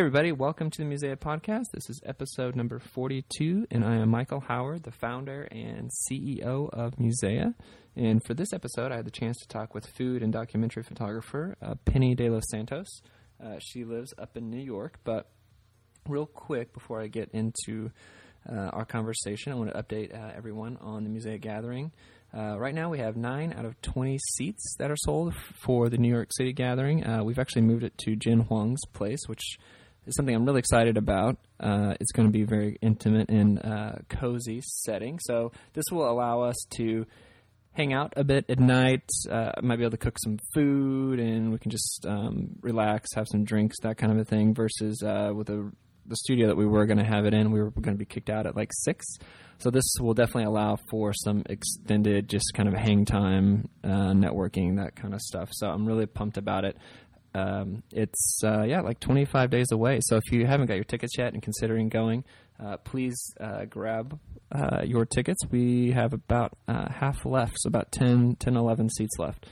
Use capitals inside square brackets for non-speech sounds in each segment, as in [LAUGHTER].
Everybody, welcome to the Musea Podcast. This is episode number 42, and I am Michael Howard, the founder and CEO of Musea. And for this episode, I had the chance to talk with food and documentary photographer uh, Penny De Los Santos. Uh, she lives up in New York, but real quick before I get into uh, our conversation, I want to update uh, everyone on the Musea gathering. Uh, right now, we have nine out of 20 seats that are sold for the New York City gathering. Uh, we've actually moved it to Jin Huang's place, which something I'm really excited about. Uh, it's going to be very intimate and uh, cozy setting. So, this will allow us to hang out a bit at night. Uh, I might be able to cook some food and we can just um, relax, have some drinks, that kind of a thing, versus uh, with a the studio that we were going to have it in, we were going to be kicked out at like six. So this will definitely allow for some extended, just kind of hang time, uh, networking, that kind of stuff. So I'm really pumped about it. Um, it's uh, yeah, like 25 days away. So if you haven't got your tickets yet and considering going, uh, please uh, grab uh, your tickets. We have about uh, half left, so about 10, 10, 11 seats left.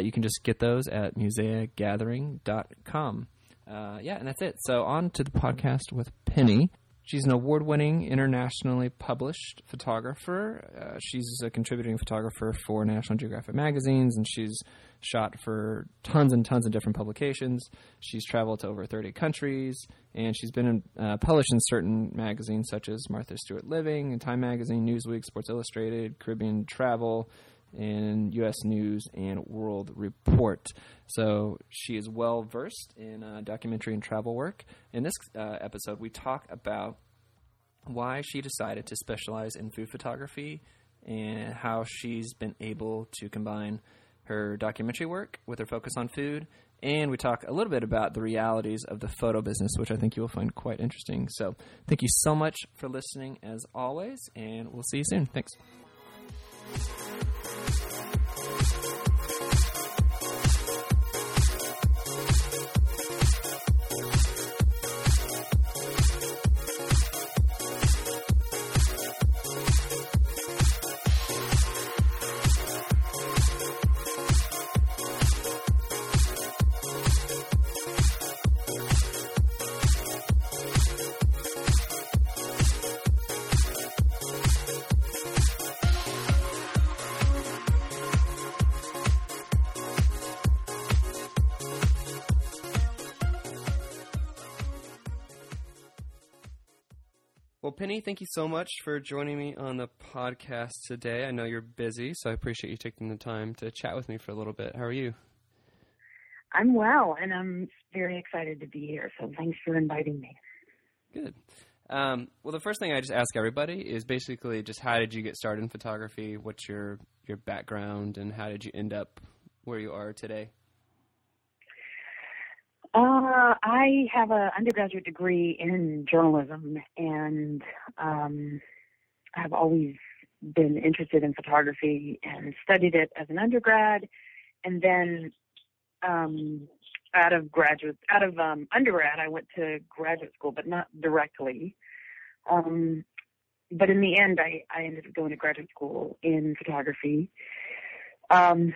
you can just get those at museagathering.com. Uh, yeah, and that's it. So on to the podcast with Penny. She's an award-winning, internationally published photographer. Uh, she's a contributing photographer for National Geographic magazines, and she's shot for tons and tons of different publications. She's traveled to over 30 countries, and she's been in, uh, published in certain magazines such as Martha Stewart Living and Time Magazine, Newsweek, Sports Illustrated, Caribbean Travel, and U.S. News and World Report. So she is well versed in uh, documentary and travel work. In this uh, episode, we talk about why she decided to specialize in food photography and how she's been able to combine her documentary work with her focus on food. And we talk a little bit about the realities of the photo business, which I think you will find quite interesting. So, thank you so much for listening, as always, and we'll see you soon. Thanks. Penny, thank you so much for joining me on the podcast today. I know you're busy, so I appreciate you taking the time to chat with me for a little bit. How are you? I'm well, and I'm very excited to be here. So thanks for inviting me. Good. Um, well, the first thing I just ask everybody is basically just how did you get started in photography? What's your your background, and how did you end up where you are today? Uh, I have an undergraduate degree in journalism, and um, I've always been interested in photography and studied it as an undergrad, and then um, out of graduate, out of um, undergrad, I went to graduate school, but not directly. Um, but in the end, I, I ended up going to graduate school in photography, um,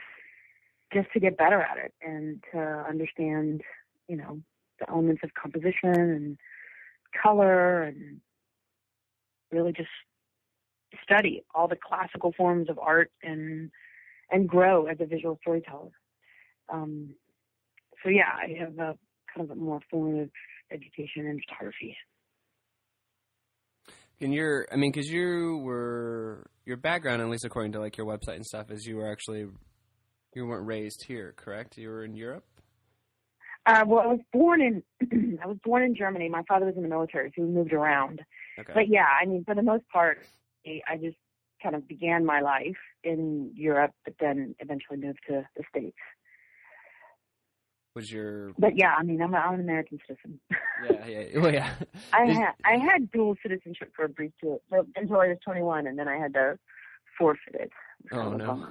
just to get better at it and to understand you know, the elements of composition and color and really just study all the classical forms of art and and grow as a visual storyteller. Um, so yeah, I have a kind of a more formative education in photography. And your, I mean, because you were your background, at least according to like your website and stuff, is you were actually you weren't raised here, correct? You were in Europe. Uh, well, I was born in [CLEARS THROAT] I was born in Germany. My father was in the military, so we moved around. Okay. But yeah, I mean, for the most part, I just kind of began my life in Europe, but then eventually moved to the states. Was your? But yeah, I mean, I'm, a, I'm an American citizen. yeah, yeah, well, yeah. [LAUGHS] I had I had dual citizenship for a brief period until I was 21, and then I had to forfeit it. Oh no.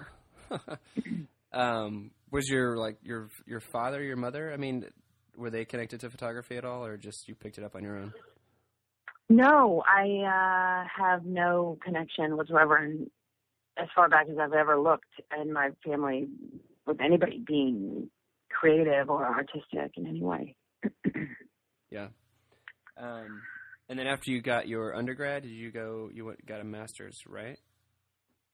[LAUGHS] um, was your like your your father, your mother? I mean, were they connected to photography at all, or just you picked it up on your own? No, I uh, have no connection whatsoever, and as far back as I've ever looked in my family with anybody being creative or artistic in any way. [CLEARS THROAT] yeah. Um, and then after you got your undergrad, did you go? You went, got a master's, right?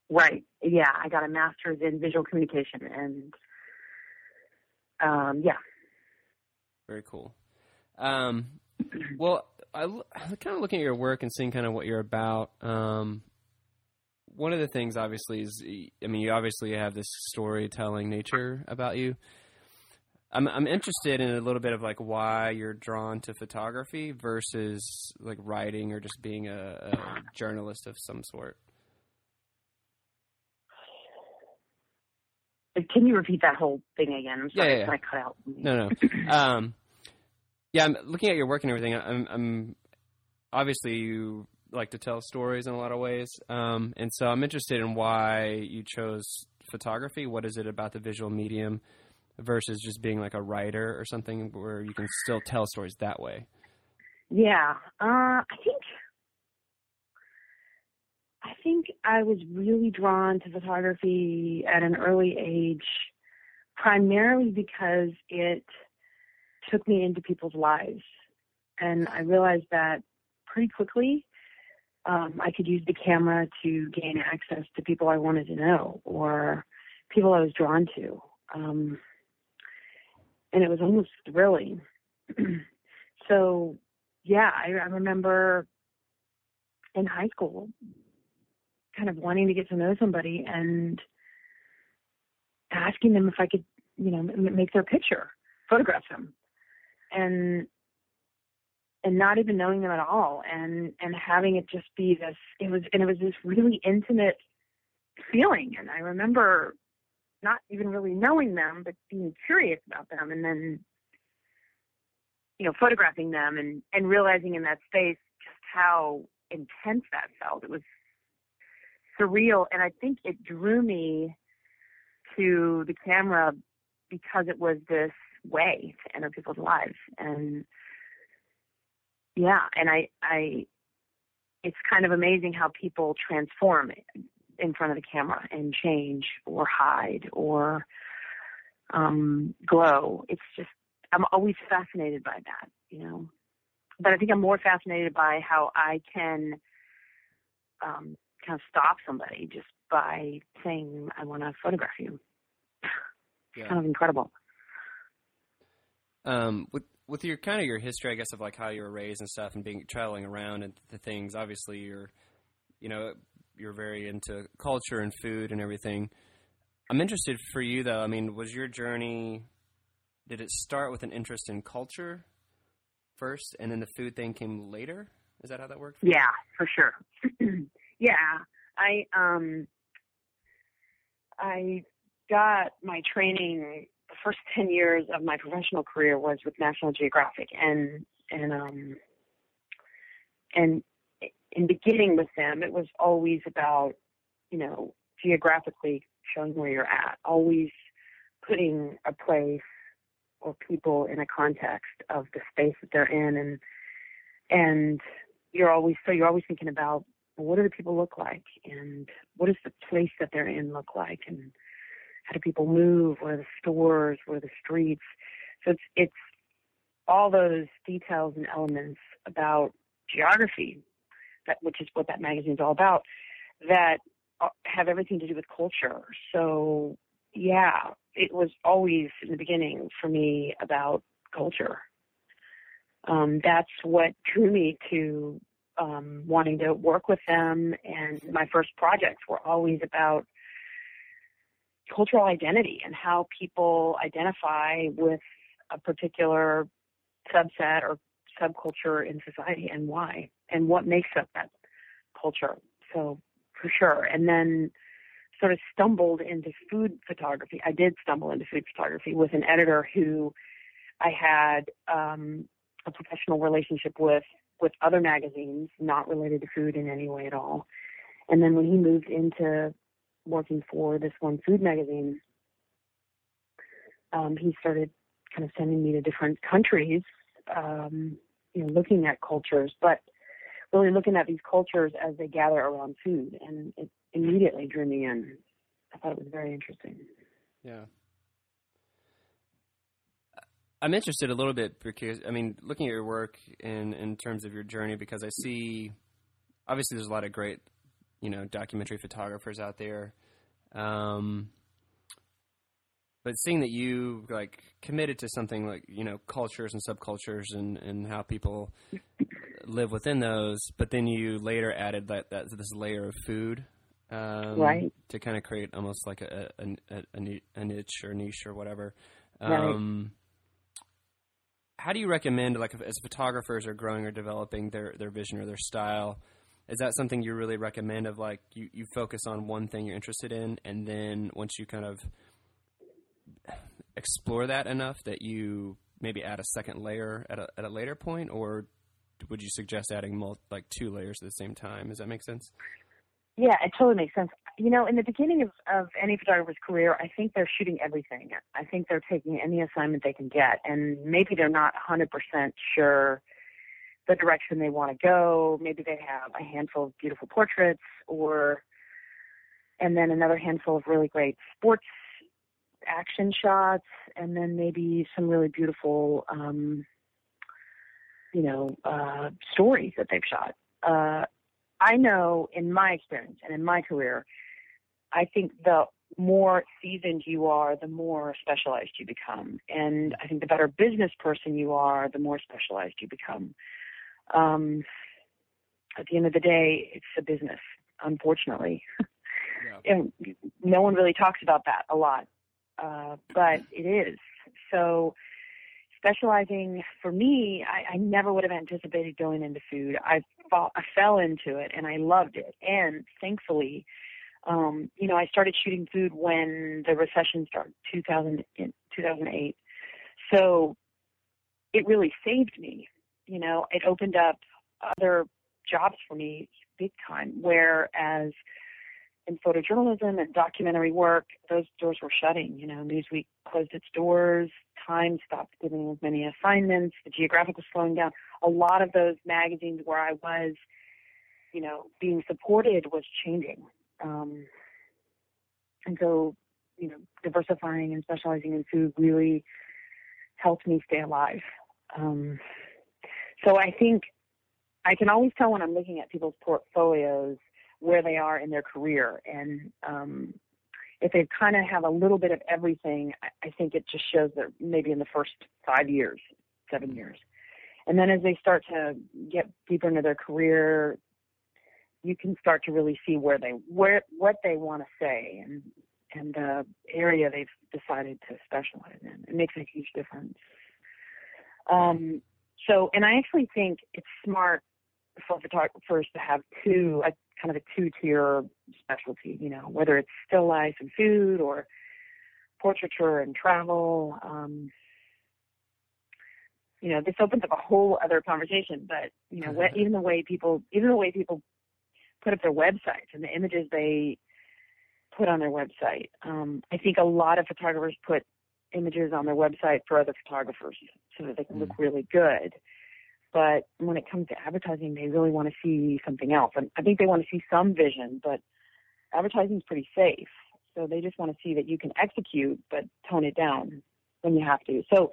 Right. Yeah, I got a master's in visual communication, and um, yeah. Very cool. Um, well, I, I kind of looking at your work and seeing kind of what you're about. Um, one of the things, obviously, is I mean, you obviously have this storytelling nature about you. I'm I'm interested in a little bit of like why you're drawn to photography versus like writing or just being a, a journalist of some sort. Can you repeat that whole thing again? I'm sorry, yeah, yeah. I cut out. No, no. [CLEARS THROAT] um, yeah, I'm looking at your work and everything. I'm, I'm obviously you like to tell stories in a lot of ways, um, and so I'm interested in why you chose photography. What is it about the visual medium versus just being like a writer or something where you can still tell stories that way? Yeah, uh, I think I think I was really drawn to photography at an early age, primarily because it took me into people's lives. And I realized that pretty quickly. Um, I could use the camera to gain access to people I wanted to know or people I was drawn to. Um, and it was almost thrilling. [CLEARS THROAT] so, yeah, I, I remember in high school kind of wanting to get to know somebody and asking them if I could, you know, make their picture, photograph them, and and not even knowing them at all, and and having it just be this. It was and it was this really intimate feeling, and I remember not even really knowing them, but being curious about them, and then you know photographing them and and realizing in that space just how intense that felt. It was surreal, and I think it drew me to the camera because it was this way to enter people's lives, and yeah, and I, I, it's kind of amazing how people transform in front of the camera and change or hide or um, glow. It's just I'm always fascinated by that, you know. But I think I'm more fascinated by how I can um, kind of stop somebody just by saying, I want to photograph you. Yeah. kind of incredible. Um, with with your kind of your history, I guess, of like how you were raised and stuff, and being traveling around and the things. Obviously, you're, you know, you're very into culture and food and everything. I'm interested for you though. I mean, was your journey? Did it start with an interest in culture first, and then the food thing came later? Is that how that worked? For yeah, for sure. [CLEARS THROAT] yeah, I um, I got my training. The first ten years of my professional career was with National Geographic, and and um, and in beginning with them, it was always about you know geographically showing where you're at, always putting a place or people in a context of the space that they're in, and and you're always so you're always thinking about what do the people look like? And what does the place that they're in look like? And how do people move? Where are the stores? Where are the streets? So it's it's all those details and elements about geography that which is what that magazine is all about that have everything to do with culture. So yeah it was always in the beginning for me about culture. Um, that's what drew me to um, wanting to work with them. And my first projects were always about cultural identity and how people identify with a particular subset or subculture in society and why and what makes up that culture. So for sure. And then sort of stumbled into food photography. I did stumble into food photography with an editor who I had um, a professional relationship with with other magazines, not related to food in any way at all. And then when he moved into working for this one food magazine, um, he started kind of sending me to different countries, um, you know, looking at cultures, but really looking at these cultures as they gather around food, and it immediately drew me in. I thought it was very interesting. Yeah. I'm interested a little bit because I mean, looking at your work in in terms of your journey, because I see obviously there's a lot of great you know documentary photographers out there. Um, but seeing that you like committed to something like you know cultures and subcultures and and how people live within those, but then you later added that that this layer of food, um, right, to kind of create almost like a a, a, a niche or niche or whatever. Um, right. How do you recommend, like, as photographers are growing or developing their their vision or their style? Is that something you really recommend? Of like, you you focus on one thing you're interested in, and then once you kind of explore that enough that you maybe add a second layer at a at a later point, or would you suggest adding mul- like two layers at the same time? Does that make sense? Yeah, it totally makes sense. You know, in the beginning of, of any photographer's career, I think they're shooting everything. I think they're taking any assignment they can get, and maybe they're not 100% sure the direction they want to go. Maybe they have a handful of beautiful portraits, or and then another handful of really great sports action shots, and then maybe some really beautiful, um, you know, uh, stories that they've shot. Uh, I know in my experience and in my career, I think the more seasoned you are, the more specialized you become. And I think the better business person you are, the more specialized you become. Um, at the end of the day, it's a business, unfortunately. Yeah. [LAUGHS] and no one really talks about that a lot. Uh, but it is. So specializing for me, I, I never would have anticipated going into food. I, fall, I fell into it and I loved it. And thankfully, um, you know, I started shooting food when the recession started, 2000, 2008. So it really saved me. You know, it opened up other jobs for me big time. Whereas in photojournalism and documentary work, those doors were shutting. You know, Newsweek closed its doors, Time stopped giving as many assignments, the Geographic was slowing down. A lot of those magazines where I was, you know, being supported was changing. Um, and so, you know, diversifying and specializing in food really helped me stay alive. Um, so I think I can always tell when I'm looking at people's portfolios where they are in their career. And um, if they kind of have a little bit of everything, I, I think it just shows that maybe in the first five years, seven years. And then as they start to get deeper into their career, you can start to really see where they where what they want to say and and the area they've decided to specialize in. It makes a huge difference. Um, so, and I actually think it's smart for photographers to have two, a kind of a two-tier specialty, you know, whether it's still life and food or portraiture and travel. Um, you know, this opens up a whole other conversation, but you know, mm-hmm. even the way people, even the way people put up their websites and the images they put on their website. Um, I think a lot of photographers put images on their website for other photographers so that they can mm. look really good. But when it comes to advertising, they really want to see something else. And I think they want to see some vision, but advertising is pretty safe. So they just want to see that you can execute, but tone it down when you have to. So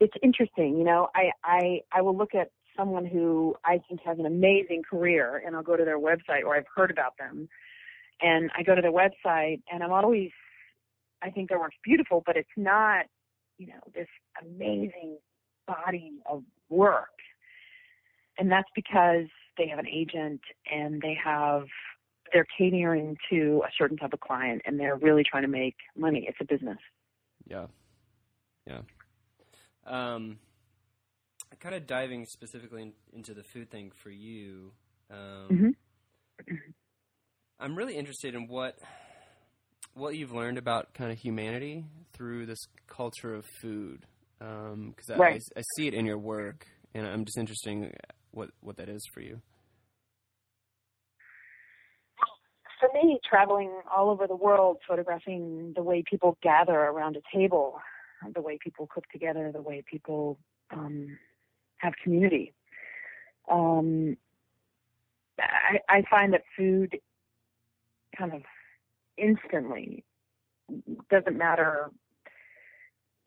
it's interesting, you know. I I I will look at someone who I think has an amazing career, and I'll go to their website or I've heard about them, and I go to their website, and I'm always I think their work's beautiful, but it's not, you know, this amazing body of work. And that's because they have an agent and they have they're catering to a certain type of client and they're really trying to make money. It's a business. Yeah. Yeah. Um, kind of diving specifically in, into the food thing for you. Um, mm-hmm. I'm really interested in what what you've learned about kind of humanity through this culture of food because um, right. I, I, see it in your work, and I'm just interested what what that is for you. For me, traveling all over the world, photographing the way people gather around a table, the way people cook together, the way people um, have community. Um, I, I find that food kind of instantly doesn't matter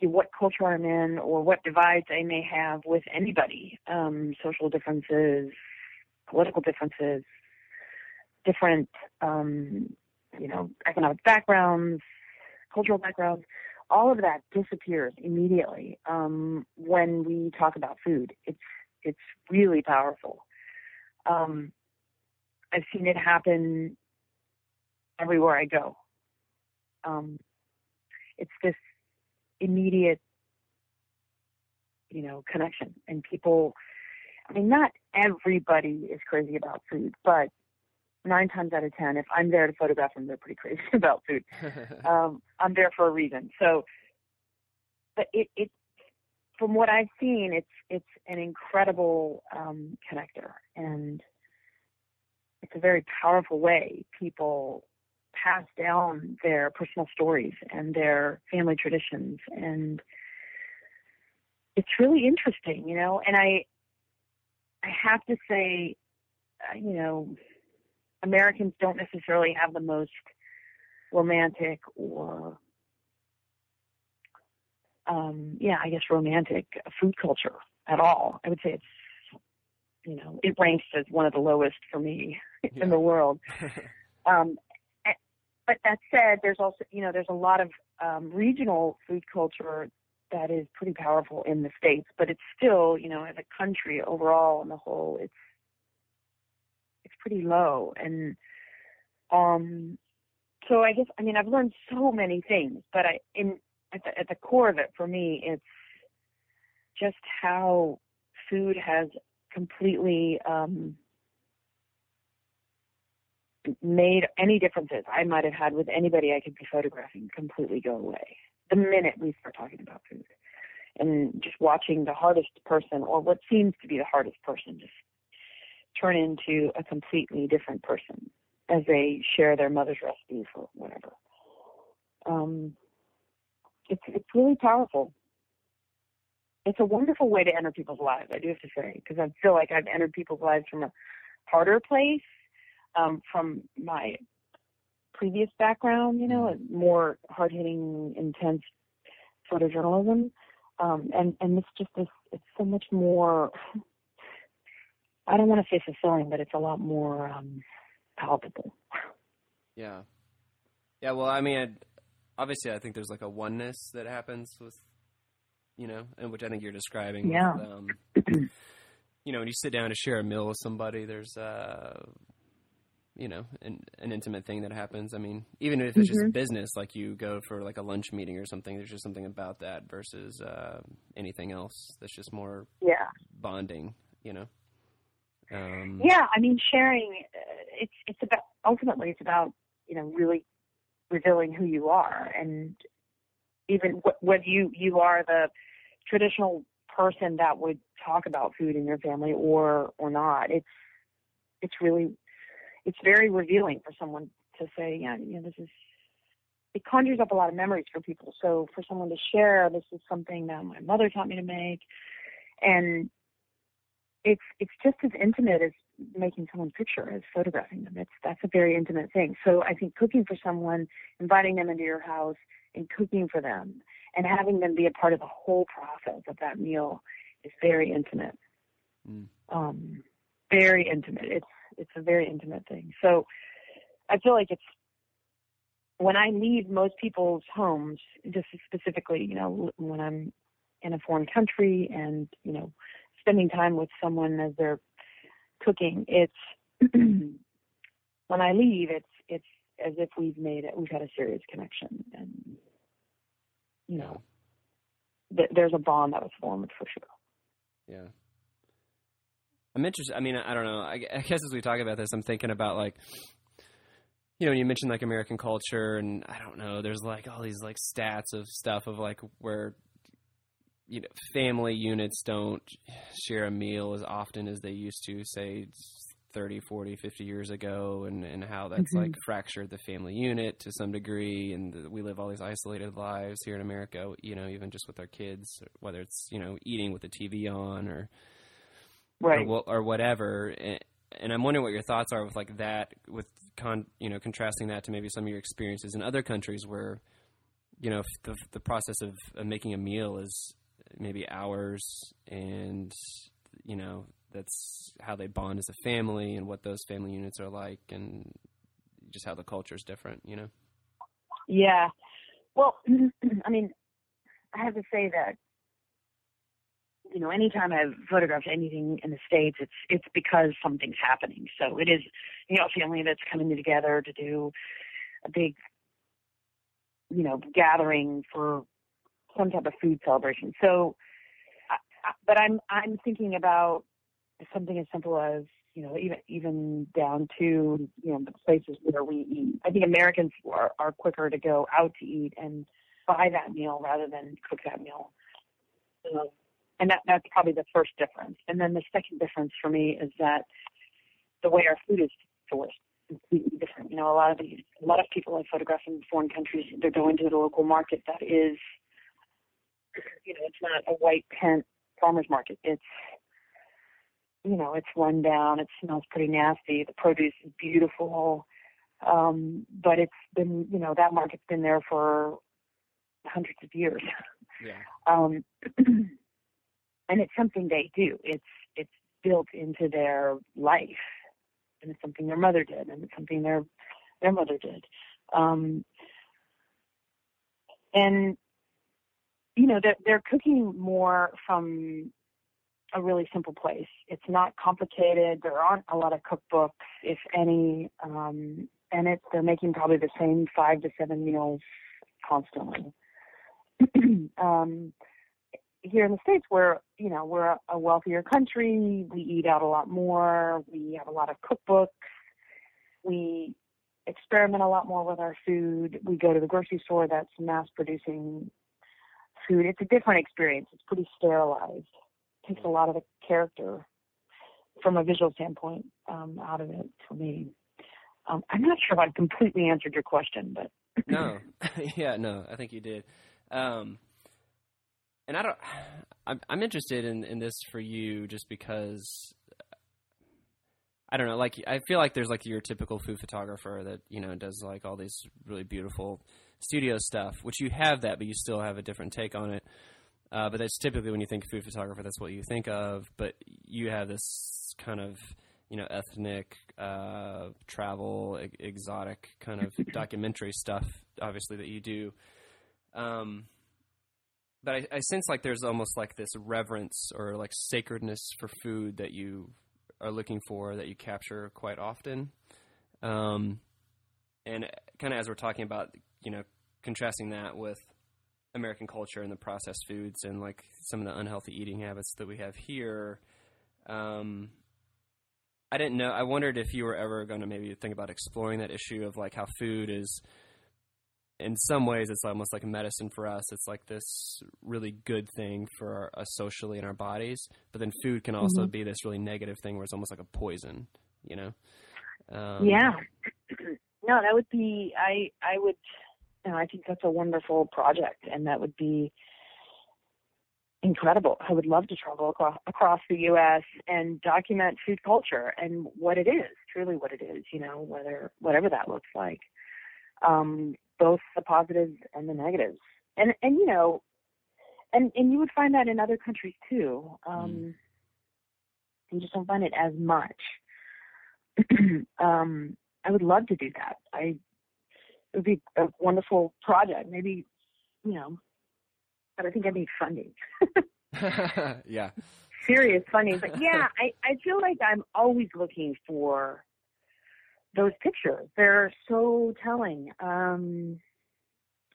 what culture I'm in or what divides I may have with anybody, um, social differences, political differences, different, um, you know, economic backgrounds, cultural backgrounds, all of that disappears immediately um, when we talk about food. It's it's really powerful. Um, I've seen it happen everywhere I go. Um, it's this immediate, you know, connection, and people. I mean, not everybody is crazy about food, but nine times out of ten, if I'm there to photograph them, they're pretty [LAUGHS] crazy about food. [LAUGHS] um, I'm there for a reason. So, but it, it, from what I've seen, it's it's an incredible um, connector, and it's a very powerful way people pass down their personal stories and their family traditions, and it's really interesting, you know. And I, I have to say, uh, you know Americans don't necessarily have the most romantic or um yeah, I guess romantic food culture at all. I would say it's you know, it ranks as one of the lowest for me [LAUGHS] yeah. in the world. [LAUGHS] um but that said, there's also you know, there's a lot of um regional food culture that is pretty powerful in the states, but it's still, you know, as a country overall on the whole, it's it's pretty low. And um so I guess I mean I've learned so many things, but I in at the at the core of it for me it's just how food has completely um made any differences I might have had with anybody I could be photographing completely go away the minute we start talking about food. And just watching the hardest person or what seems to be the hardest person just turn into a completely different person as they share their mother's recipes or whatever. Um, it's it's really powerful. It's a wonderful way to enter people's lives. I do have to say because I feel like I've entered people's lives from a harder place, um, from my previous background. You know, mm-hmm. more hard hitting, intense photojournalism, um, and and it's just this. It's so much more I don't want to say fulfilling, but it's a lot more um, palpable. Yeah. Yeah. Well, I mean, obviously, I think there's like a oneness that happens with, you know, and which I think you're describing. Yeah. With, um, [CLEARS THROAT] you know, when you sit down to share a meal with somebody, there's, uh, you know, an, an intimate thing that happens. I mean, even if it's mm-hmm. just business, like you go for like a lunch meeting or something, there's just something about that versus uh, anything else that's just more yeah bonding, you know. Um, yeah, I mean, sharing. Uh, it's it's about ultimately it's about you know really revealing who you are, and even whether you you are the traditional person that would talk about food in your family or or not. It's it's really it's very revealing for someone to say, yeah, you know, this is it conjures up a lot of memories for people. So for someone to share, this is something that my mother taught me to make, and it's it's just as intimate as making someone's picture as photographing them. It's that's a very intimate thing. So I think cooking for someone, inviting them into your house and cooking for them and having them be a part of the whole process of that meal is very intimate. Mm. Um, very intimate. It's it's a very intimate thing. So I feel like it's when I leave most people's homes, just specifically, you know, when I'm in a foreign country and, you know, spending time with someone as they're cooking, it's [CLEARS THROAT] when I leave, it's it's as if we've made it, we've had a serious connection, and you know, th- there's a bond that was formed for sure. Yeah. I'm interested. I mean, I don't know. I, I guess as we talk about this, I'm thinking about like, you know, you mentioned like American culture, and I don't know. There's like all these like stats of stuff of like where you know, family units don't share a meal as often as they used to, say 30, 40, 50 years ago, and, and how that's mm-hmm. like fractured the family unit to some degree. And the, we live all these isolated lives here in America, you know, even just with our kids, whether it's, you know, eating with the TV on or, right. or, or whatever. And, and I'm wondering what your thoughts are with like that, with con, you know, contrasting that to maybe some of your experiences in other countries where you know, the the process of, of making a meal is maybe hours, and you know, that's how they bond as a family and what those family units are like, and just how the culture is different. You know. Yeah. Well, [CLEARS THROAT] I mean, I have to say that you know, anytime I've photographed anything in the States, it's it's because something's happening. So it is, you know, a family that's coming together to do a big, you know, gathering for some type of food celebration. So, but I'm I'm thinking about something as simple as you know, even even down to you know the places where we eat. I think Americans are, are quicker to go out to eat and buy that meal rather than cook that meal. So, and that that's probably the first difference. And then the second difference for me is that the way our food is sourced is completely different. You know, a lot of these, a lot of people I photograph in foreign countries, they're going to the local market that is, you know, it's not a white tent farmers market. It's you know, it's run down. It smells pretty nasty. The produce is beautiful, um, but it's been, you know, that market's been there for hundreds of years. Yeah. Um, [CLEARS THROAT] and it's something they do. It's it's built into their life, and it's something their mother did, and it's something their their mother did. Um, and you know, they're they're cooking more from a really simple place. It's not complicated. There aren't a lot of cookbooks, if any, um, and it they're making probably the same five to seven meals constantly. [CLEARS THROAT] um, here in the states, we're you know we're a wealthier country. We eat out a lot more. We have a lot of cookbooks. We experiment a lot more with our food. We go to the grocery store that's mass producing food. It's a different experience. It's pretty sterilized it takes a lot of the character from a visual standpoint um, out of it for me. Um, I'm not sure if I completely answered your question, but no, [LAUGHS] yeah, no, I think you did. Um, and I don't, [SIGHS] I'm, I'm interested in, in this for you just because I don't know, like I feel like there's like your typical food photographer that you know does like all these really beautiful studio stuff, which you have that, but you still have a different take on it. Uh, but that's typically when you think food photographer, that's what you think of. But you have this kind of you know ethnic, uh, travel, e- exotic kind of [LAUGHS] documentary stuff, obviously that you do. Um, but I, I sense like there's almost like this reverence or like sacredness for food that you are looking for that you capture quite often. Um, and kind of as we're talking about, you know, contrasting that with American culture and the processed foods and like some of the unhealthy eating habits that we have here. Um, I didn't know. I wondered if you were ever going to maybe think about exploring that issue of like how food is, in some ways, it's almost like a medicine for us. It's like this really good thing for us socially in our bodies, but then food can also mm-hmm. be this really negative thing where it's almost like a poison. You know? Um, yeah. [CLEARS THROAT] No, that would be. I I would and I think that's a wonderful project, and that would be incredible. I would love to travel across, across the U.S. and document food culture and what it is, truly what it is. You know, whether whatever that looks like, um, both the positives and the negatives, and and you know, and and you would find that in other countries too. Um, mm. You just don't find it as much. [CLEARS THROAT] um, I would love to do that. I it would be a wonderful project. Maybe, you know, but I think I need funding. [LAUGHS] [LAUGHS] yeah. Serious funding. But yeah, I, I feel like I'm always looking for those pictures. They're so telling. Um,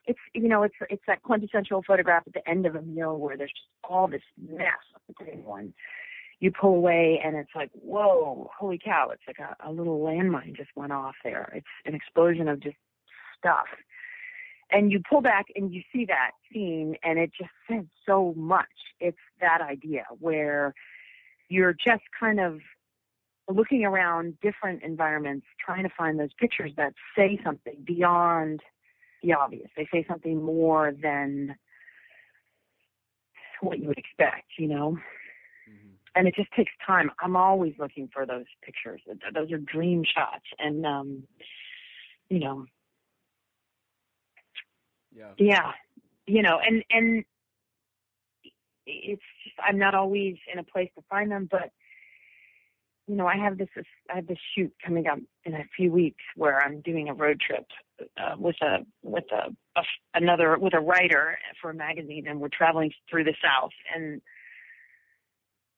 it's you know it's it's that quintessential photograph at the end of a meal where there's just all this mess on the table and you pull away and it's like whoa holy cow it's like a, a little landmine just went off there it's an explosion of just stuff. And you pull back and you see that scene and it just says so much. It's that idea where you're just kind of looking around different environments, trying to find those pictures that say something beyond the obvious. They say something more than what you would expect, you know? Mm-hmm. And it just takes time. I'm always looking for those pictures. Those are dream shots. And, um, you know, Yeah. Yeah. You know, and and it's just I'm not always in a place to find them, but you know, I have this I have this shoot coming up in a few weeks where I'm doing a road trip uh, with a with a, a another with a writer for a magazine, and we're traveling through the South, and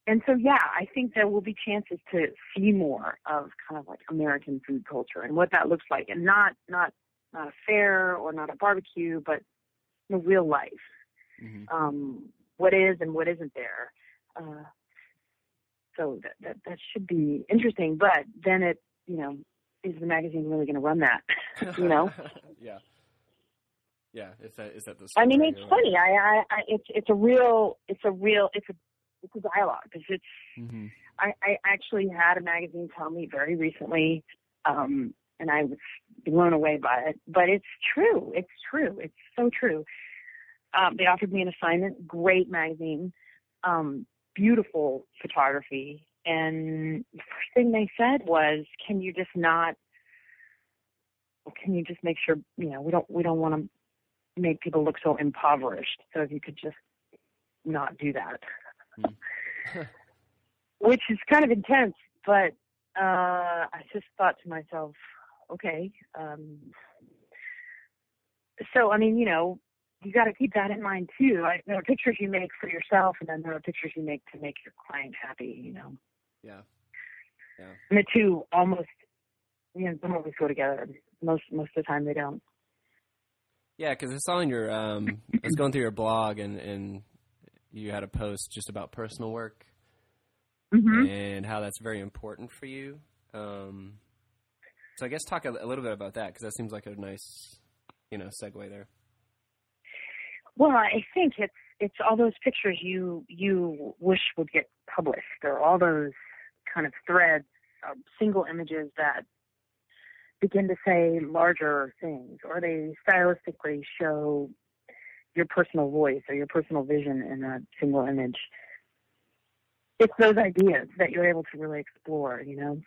and so yeah, I think there will be chances to see more of kind of like American food culture and what that looks like, and not not not a fair or not a barbecue, but know, real life. Mm-hmm. Um, what is and what isn't there. Uh, so that, that that should be interesting. But then it, you know, is the magazine really going to run that? [LAUGHS] you know? [LAUGHS] yeah. Yeah. Is that is that the? I mean, it's funny. I, I, I, it's it's a real, it's a real, it's a it's a dialogue because it's. Mm-hmm. I, I actually had a magazine tell me very recently, um, and I was blown away by it. But it's true. It's true. It's so true. Um, they offered me an assignment. Great magazine. Um, beautiful photography. And the first thing they said was, "Can you just not? Can you just make sure you know we don't we don't want to make people look so impoverished. So if you could just not do that, mm. [LAUGHS] which is kind of intense. But uh, I just thought to myself, okay. Um, so I mean, you know, you got to keep that in mind too. I, there are pictures you make for yourself, and then there are pictures you make to make your client happy. You know. Yeah. Yeah. And the two almost, you know, don't always go together. Most most of the time they don't. Yeah, because I saw in your, um, I was going through your blog, and and you had a post just about personal work mm-hmm. and how that's very important for you. Um, so I guess talk a, a little bit about that because that seems like a nice, you know, segue there. Well, I think it's it's all those pictures you you wish would get published, or all those kind of threads, uh, single images that begin to say larger things, or they stylistically show your personal voice or your personal vision in a single image. It's those ideas that you're able to really explore, you know.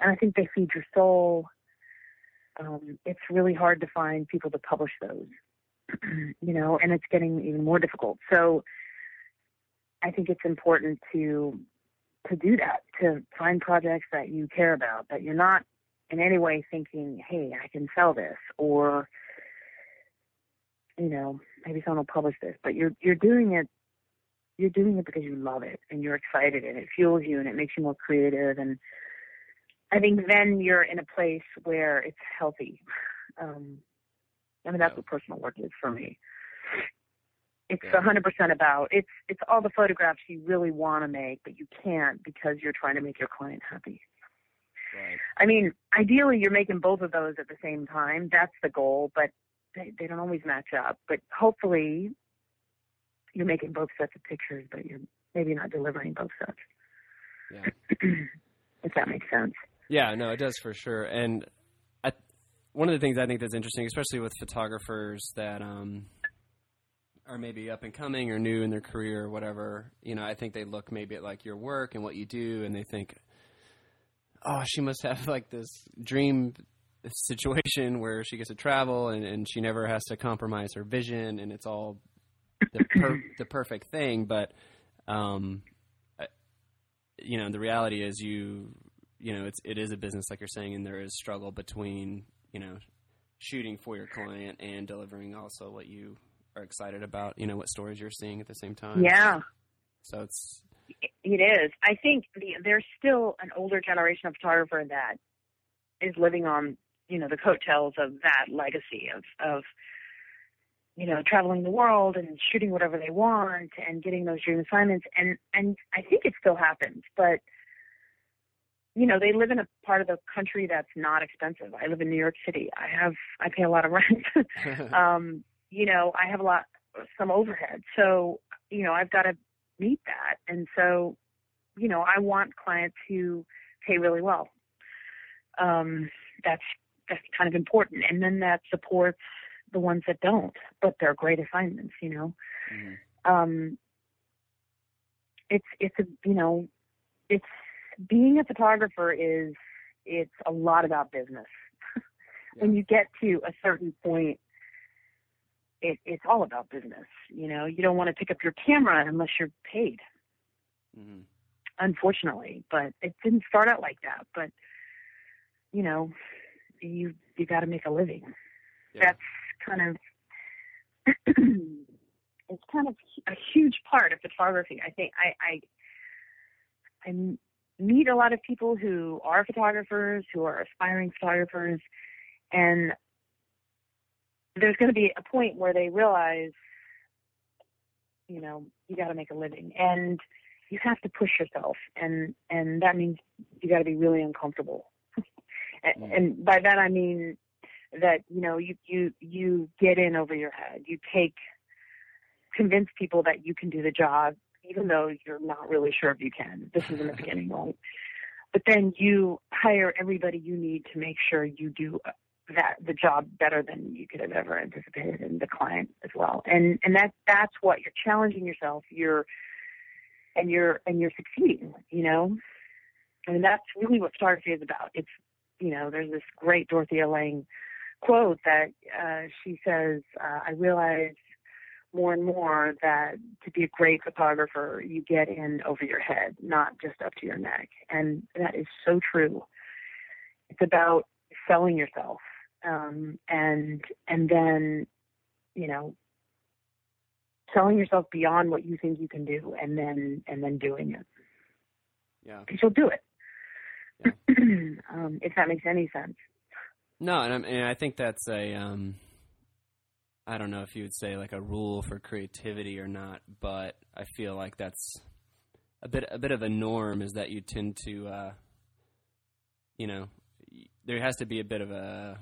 And I think they feed your soul. Um, it's really hard to find people to publish those [CLEARS THROAT] you know, and it's getting even more difficult. So I think it's important to to do that, to find projects that you care about, that you're not in any way thinking, hey, I can sell this or you know, maybe someone will publish this, but you're you're doing it you're doing it because you love it and you're excited and it fuels you and it makes you more creative and I think then you're in a place where it's healthy. Um, I mean, that's yeah. what personal work is for me. It's a hundred percent about it's it's all the photographs you really want to make, but you can't because you're trying to make your client happy. Right. I mean, ideally, you're making both of those at the same time. That's the goal, but they, they don't always match up. But hopefully, you're making both sets of pictures, but you're maybe not delivering both sets. Yeah. [CLEARS THROAT] if that makes sense. Yeah, no, it does for sure. And one of the things I think that's interesting, especially with photographers that um, are maybe up and coming or new in their career or whatever, you know, I think they look maybe at like your work and what you do, and they think, oh, she must have [LAUGHS] like this dream situation where she gets to travel and, and she never has to compromise her vision, and it's all the per- the perfect thing. But um, you know, the reality is you you know it's it is a business like you're saying, and there is struggle between you know, shooting for your client and delivering also what you are excited about, you know, what stories you're seeing at the same time. Yeah. So it's it is. I think the, there's still an older generation of photographer that is living on, you know, the coattails of that legacy of of you know, traveling the world and shooting whatever they want and getting those dream assignments and and I think it still happens, but you know, they live in a part of the country that's not expensive. I live in New York City. I have, I pay a lot of rent. [LAUGHS] [LAUGHS] um, you know, I have a lot, some overhead. So, you know, I've got to meet that. And so, you know, I want clients who pay really well. Um, that's, that's kind of important. And then that supports the ones that don't, but they're great assignments, you know. Mm-hmm. Um, it's, it's a, you know, it's, being a photographer is it's a lot about business. [LAUGHS] yeah. When you get to a certain point, it, it's all about business. You know, you don't want to pick up your camera unless you're paid. Mm-hmm. Unfortunately, but it didn't start out like that. But you know, you you got to make a living. Yeah. That's kind of [CLEARS THROAT] it's kind of a huge part of photography. I think I I I meet a lot of people who are photographers, who are aspiring photographers, and there's going to be a point where they realize, you know, you got to make a living, and you have to push yourself, and and that means you got to be really uncomfortable. [LAUGHS] and, Mm. and by that I mean that you know you you you get in over your head. You take convince people that you can do the job, even though you're not really sure if you can. This is in the beginning, right? But then you hire everybody you need to make sure you do that the job better than you could have ever anticipated, and the client as well. And and that that's what you're challenging yourself. You're and you're and you're succeeding. You know, and that's really what photography is about. It's you know, there's this great Dorothea Lange quote that uh, she says, uh, "I realize more and more that to be a great photographer, you get in over your head, not just up to your neck. And that is so true. It's about selling yourself, um, and and then, you know, selling yourself beyond what you think you can do, and then and then doing it. Yeah. Because you'll do it. [CLEARS THROAT] um, if that makes any sense. No, and, I'm, and I think that's a um, I don't know if you would say like a rule for creativity or not, but I feel like that's a bit a bit of a norm is that you tend to uh, you know there has to be a bit of a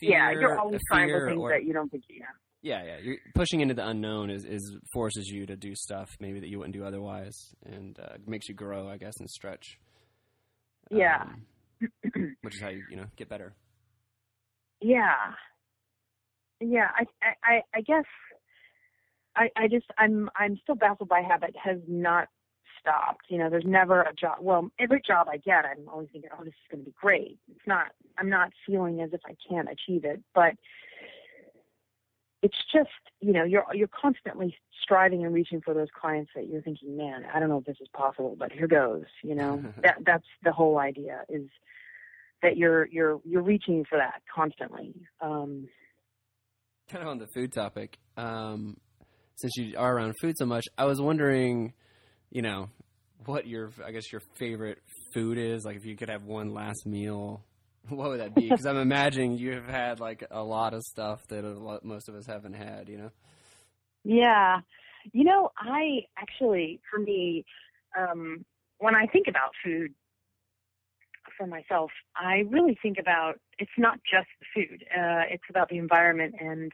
fear, yeah, you're always trying for things or, that you don't think you have. yeah, yeah. You're pushing into the unknown is, is forces you to do stuff maybe that you wouldn't do otherwise, and uh, makes you grow, I guess, and stretch. Yeah. Um, [CLEARS THROAT] which is how you you know get better. Yeah. Yeah, I I I guess I I just I'm I'm still baffled by how that has not stopped. You know, there's never a job well, every job I get I'm always thinking, Oh, this is gonna be great. It's not I'm not feeling as if I can't achieve it, but it's just, you know, you're you're constantly striving and reaching for those clients that you're thinking, Man, I don't know if this is possible, but here goes, you know. [LAUGHS] that that's the whole idea is that you're you're you're reaching for that constantly. Um, kind of on the food topic, um, since you are around food so much, I was wondering, you know, what your I guess your favorite food is. Like, if you could have one last meal, [LAUGHS] what would that be? Because I'm imagining you have had like a lot of stuff that lot, most of us haven't had. You know? yeah, you know, I actually, for me, um, when I think about food for myself, I really think about it's not just the food; uh, it's about the environment and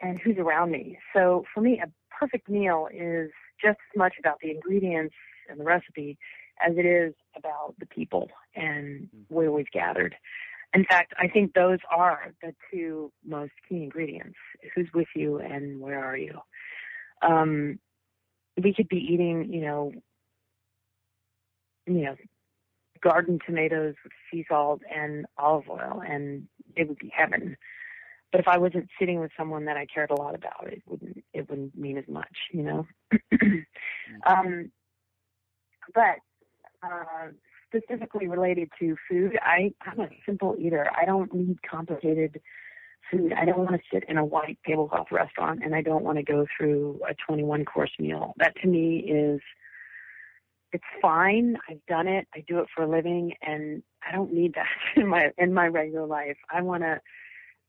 and who's around me. So for me, a perfect meal is just as much about the ingredients and the recipe as it is about the people and where we've gathered. In fact, I think those are the two most key ingredients. Who's with you and where are you? Um, we could be eating, you know, you know, garden tomatoes with sea salt and olive oil and it would be heaven. But if I wasn't sitting with someone that I cared a lot about, it wouldn't it wouldn't mean as much, you know. [CLEARS THROAT] um, but uh, specifically related to food, I I'm a simple eater. I don't need complicated food. I don't want to sit in a white tablecloth restaurant, and I don't want to go through a 21 course meal. That to me is it's fine. I've done it. I do it for a living, and I don't need that [LAUGHS] in my in my regular life. I want to.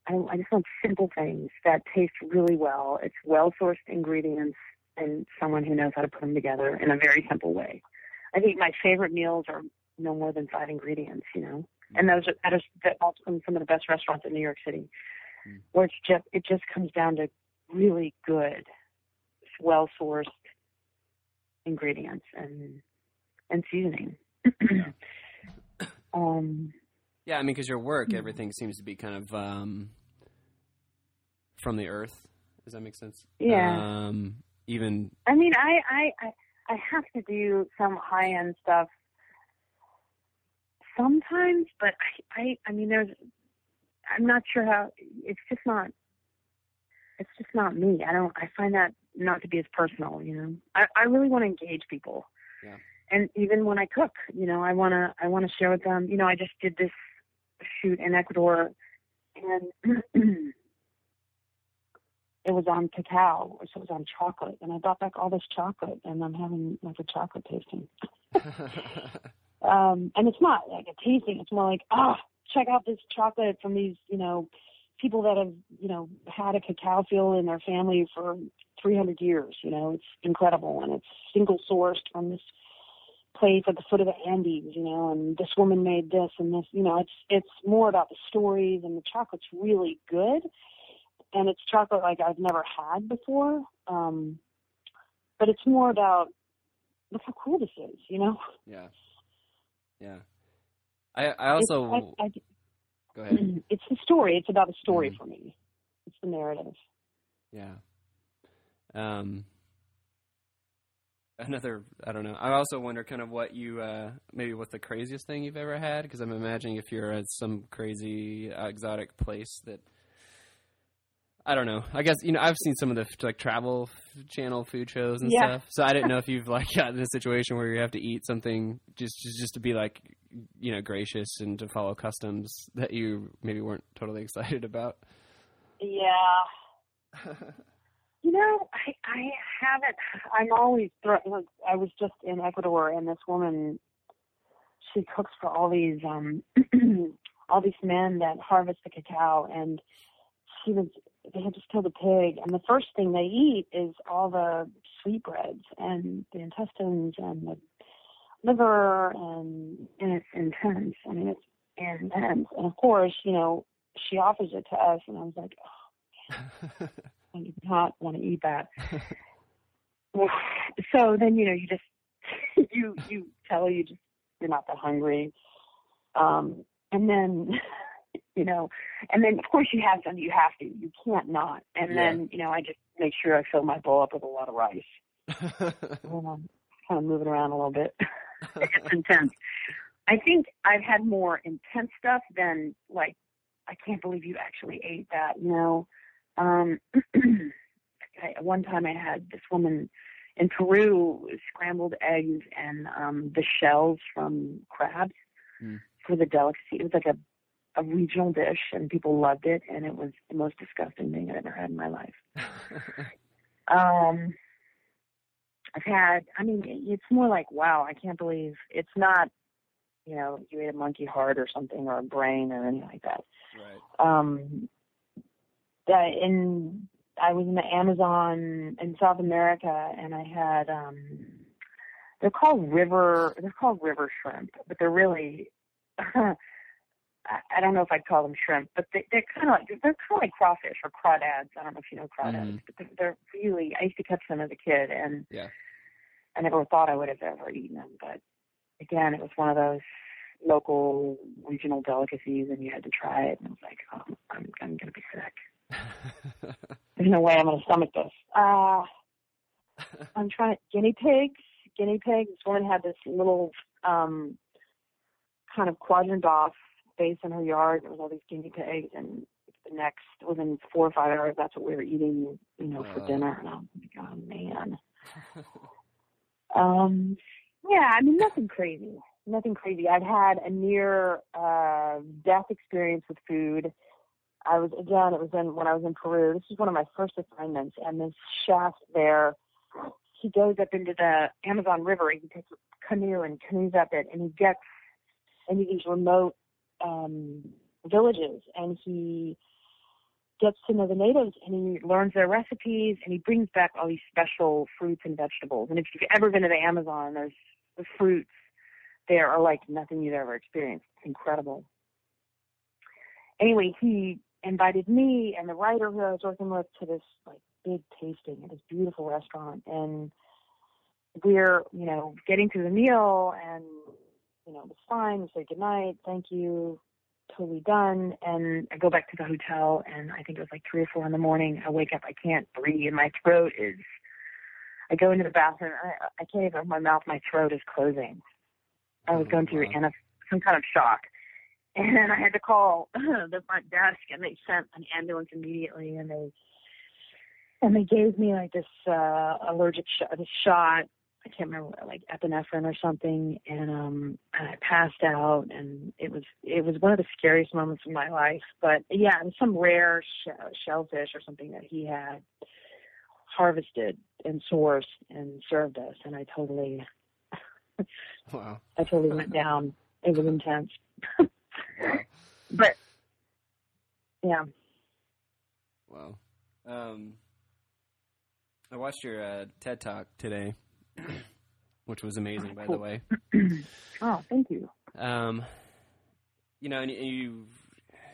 I, I just want simple things that taste really well. It's well sourced ingredients and someone who knows how to put them together in a very simple way. I think my favorite meals are no more than five ingredients, you know, and those are that is that also in some of the best restaurants in New York City, Mm. where it's just it just comes down to really good, well sourced ingredients and and seasoning. [CLEARS THROAT] um, Yeah, I mean, because your work, Mhm. everything seems to be kind of um, from the earth. Does that make sense? Yeah. Um, even I mean, I, I, I, I have to do some high end stuff sometimes, but I, I, I mean, there's, I'm not sure how. It's just not. it's just not me. I don't. I find that not to be as personal. You know, I I really want to engage people. Yeah. And even when I cook, you know, I wanna I wanna share with them. You know, I just did this shoot in Ecuador, and [CLEARS THROAT] it was on cacao, so it was on chocolate, and I brought back all this chocolate, and I'm having like a chocolate tasting. [LAUGHS] um, and it's not like a tasting; it's more like, ah, check out this chocolate from these, you know, people that have, you know, had a cacao field in their family for 300 years. You know, it's incredible, and it's single sourced from this place at the foot of the Andes. You know, and this woman made this and this. You know, it's it's more about the stories, and the chocolate's really good, and it's chocolate like I've never had before. Um, but it's more about look how cool this is. You know. Yeah. Yeah. I I also I- I- go ahead. [CLEARS THROAT] it's the story. It's about the story Mhm. for me. It's the narrative. Yeah. Um. Another, I don't know. I also wonder kind of what you, uh, maybe what's the craziest thing you've ever had? Because I'm imagining if you're at some crazy uh, exotic place that, I don't know. I guess you know I've seen some of the like travel channel food shows and Yeah. stuff. So I didn't know if you've [LAUGHS] like gotten in a situation where you have to eat something just just just to be like, you know, gracious and to follow customs that you maybe weren't totally [LAUGHS] excited about. Yeah. [LAUGHS] You know, I I haven't. I'm always. Look, I was just in Ecuador, and this woman, she cooks for all these um [CLEARS THROAT] all these men that harvest the cacao, and she was. They had just killed a pig, and the first thing they eat is all the sweetbreads and the intestines and the liver, and and it's intense. I mean, it's intense, and of course, you know, she offers it to us, and I was like, oh, [LAUGHS] I did not want to eat that. [LAUGHS] so then you know you just [LAUGHS] you you tell you just you're not that hungry. Um and then [LAUGHS] you know and then of course you have some you have to you can't not. And Yeah. then you know i just make sure i fill my bowl up with a lot of rice. And i'm kind of moving around a little bit. It's intense. I think i've had more intense stuff than like i can't believe you actually ate that you know um [CLEARS THROAT] I, one time I had this woman in Peru scrambled eggs and um the shells from crabs Mm. for the delicacy. It was like a a regional dish and people loved it and it was the most disgusting thing I've ever had in my life. [LAUGHS] Um I've had I mean it's more like wow, I can't believe it's not you know, you ate a monkey heart or something or a brain or anything like that right. um that in I was in the Amazon in South America and I had um they're called river they're called river shrimp, but they're really [LAUGHS] I don't know if I'd call them shrimp, but they, they're kind of like they're kind of like crawfish or crawdads. I don't know if you know crawdads, Mhm. but they're, they're really. I used to catch them as a kid, and Yeah. I never thought I would have ever eaten them. But again, it was one of those local regional delicacies, and you had to try it. And I was like, oh, I'm I'm gonna be sick. [LAUGHS] There's no way I'm gonna stomach this. Uh I'm trying guinea pigs. Guinea pigs. This woman had this little um kind of quadrant off space in her yard. There was all these guinea pigs and the next within four or five hours that's what we were eating, you know, for Uh. dinner and I'm like, oh man. [LAUGHS] Um yeah, I mean nothing crazy. Nothing crazy. I've had a near uh death experience with food. I was again it was in when I was in Peru. This was one of my first assignments and this chef there he goes up into the Amazon River, and he takes a canoe and canoes up it and he gets into these remote um villages and he gets to know the natives and he learns their recipes and he brings back all these special fruits and vegetables. And if you've ever been to the Amazon, there's the fruits there are like nothing you've ever experienced. It's incredible. Anyway, he invited me and the writer who I was working with to this like big tasting at this beautiful restaurant. And we're, you know, getting through the meal and you know, it was fine, we said goodnight, thank you, totally done. And I go back to the hotel and I think it was like three or four in the morning. I wake up, I can't breathe, and my throat is I go into the bathroom, I, I can't even open my mouth, my throat is closing. I was Oh, going through ana- some kind of shock. And I had to call [LAUGHS] the front desk and they sent an ambulance immediately and they and they gave me like this uh allergic sh- this shot I can't remember like epinephrine or something, and um, and I passed out, and it was it was one of the scariest moments of my life. But yeah, it was some rare sh- shellfish or something that he had harvested and sourced and served us, and I totally, [LAUGHS] wow, I totally went down. It was intense. [LAUGHS] but yeah. Wow. Um, I watched your uh, TED talk today [CLEARS THROAT] which was amazing, by the way. [CLEARS THROAT] oh, thank you. Um, you know, and you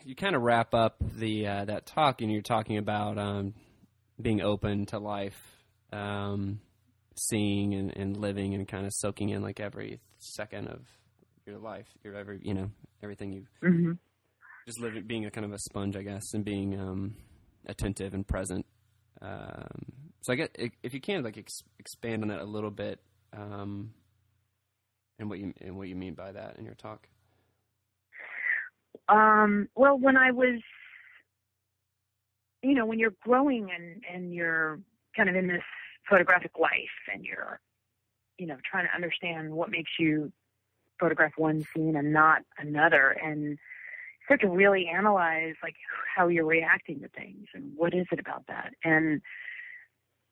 you kind of wrap up the uh, that talk, and you're talking about um, being open to life, um, seeing and, and living, and kind of soaking in like every second of your life, your every you know everything you mm-hmm. just living, being a kind of a sponge, I guess, and being um, attentive and present. Um, so I get if you can like ex- expand on that a little bit, um, and what you and what you mean by that in your talk. Um, well, when I was, you know, when you're growing and and you're kind of in this photographic life, and you're, you know, trying to understand what makes you photograph one scene and not another, and start to really analyze like how you're reacting to things and what is it about that and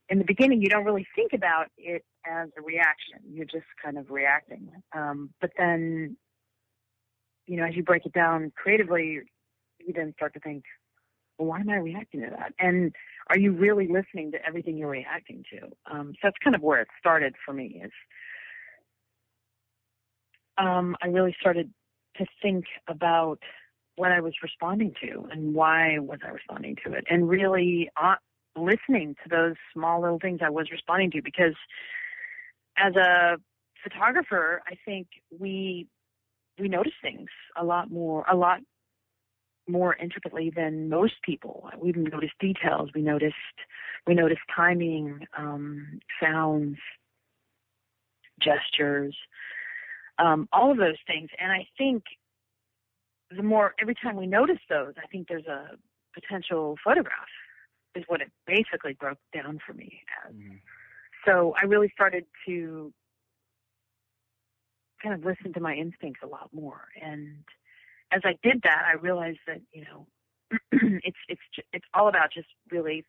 in the beginning, you don't really think about it as a reaction. You're just kind of reacting. Um, but then, you know, as you break it down creatively, you then start to think, well, why am I reacting to that? And are you really listening to everything you're reacting to? Um, so that's kind of where it started for me. Is um, I really started to think about what I was responding to and why was I responding to it, and really uh, listening to those small little things I was responding to because as a photographer, I think we we notice things a lot more a lot more intricately than most people. We notice details. We noticed we notice timing, um, sounds, gestures, um, all of those things. And I think the more every time we notice those, I think there's a potential photograph is what it basically broke down for me as. Mm-hmm. So I really started to kind of listen to my instincts a lot more. And as I did that, I realized that you know [CLEARS THROAT] it's it's it's all about just really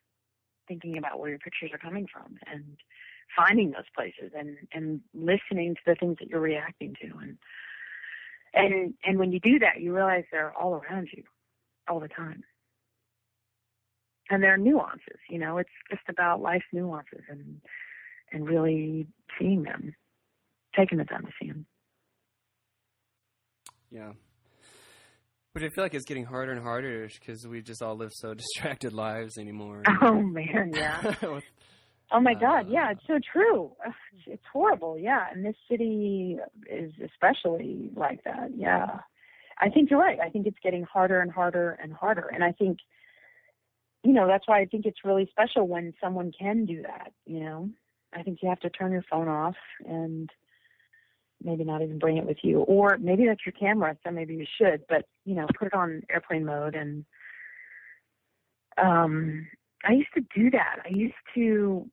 thinking about where your pictures are coming from and finding those places and and listening to the things that you're reacting to and and and when you do that you realize they're all around you all the time and there are nuances. You know, it's just about life nuances and and really seeing them, taking the time to see them. Yeah. which I feel like it's getting harder and harder because we just all live so [LAUGHS] distracted lives anymore. Oh man, yeah. [LAUGHS] oh my God, yeah, it's so true. It's horrible, yeah. And this city is especially like that. Yeah, I think you're right. I think it's getting harder and harder and harder. And I think you know, that's why I think it's really special when someone can do that, you know. I think you have to turn your phone off and maybe not even bring it with you. Or maybe that's your camera, so maybe you should, but you know, put it on airplane mode and um I used to do that. I used to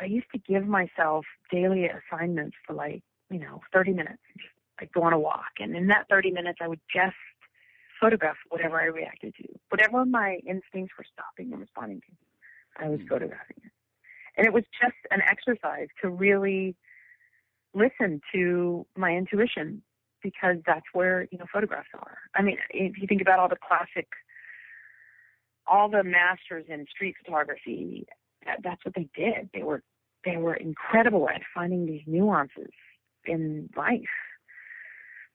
I used to give myself daily assignments for like, you know, 30 minutes, like go on a walk. And in that 30 minutes, I would just photograph whatever I reacted to. Whatever my instincts were stopping and responding to, I was mm photographing it. And it was just an exercise to really listen to my intuition because that's where, you know, photographs are. I mean, if you think about all the classic, all the masters in street photography, that, that's what they did. They were, they were incredible at finding these nuances in life.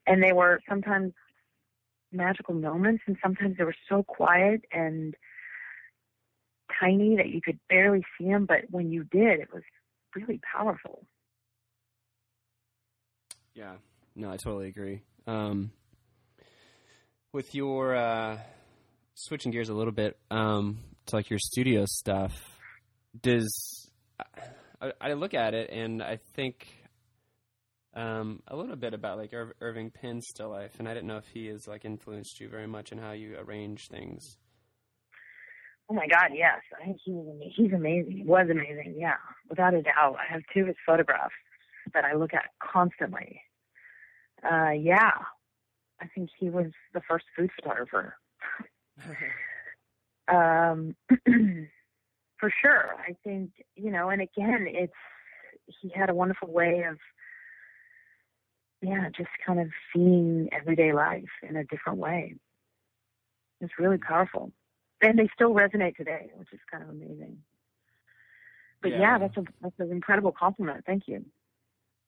And they were sometimes magical moments, and sometimes they were so quiet and tiny that you could barely see them, but when you did, it was really powerful. Yeah, no, I totally agree. Um, with your uh, switching gears a little bit um, to like your studio stuff, does I, I look at it and I think um, a little bit about like Ir- Irving Penn's still life, and I didn't know if he has like influenced you very much in how you arrange things. Oh my God, yes. I think he was he's amazing. He was amazing, yeah, without a doubt. I have two of his photographs that I look at constantly. Uh, yeah, I think he was the first food photographer. [LAUGHS] um, [CLEARS THROAT] for sure. I think you know, and again, it's he had a wonderful way of yeah, just kind of seeing everyday life in a different way. It's really powerful and they still resonate today, which is kind of amazing. But yeah, yeah that's a that's an incredible compliment. Thank you.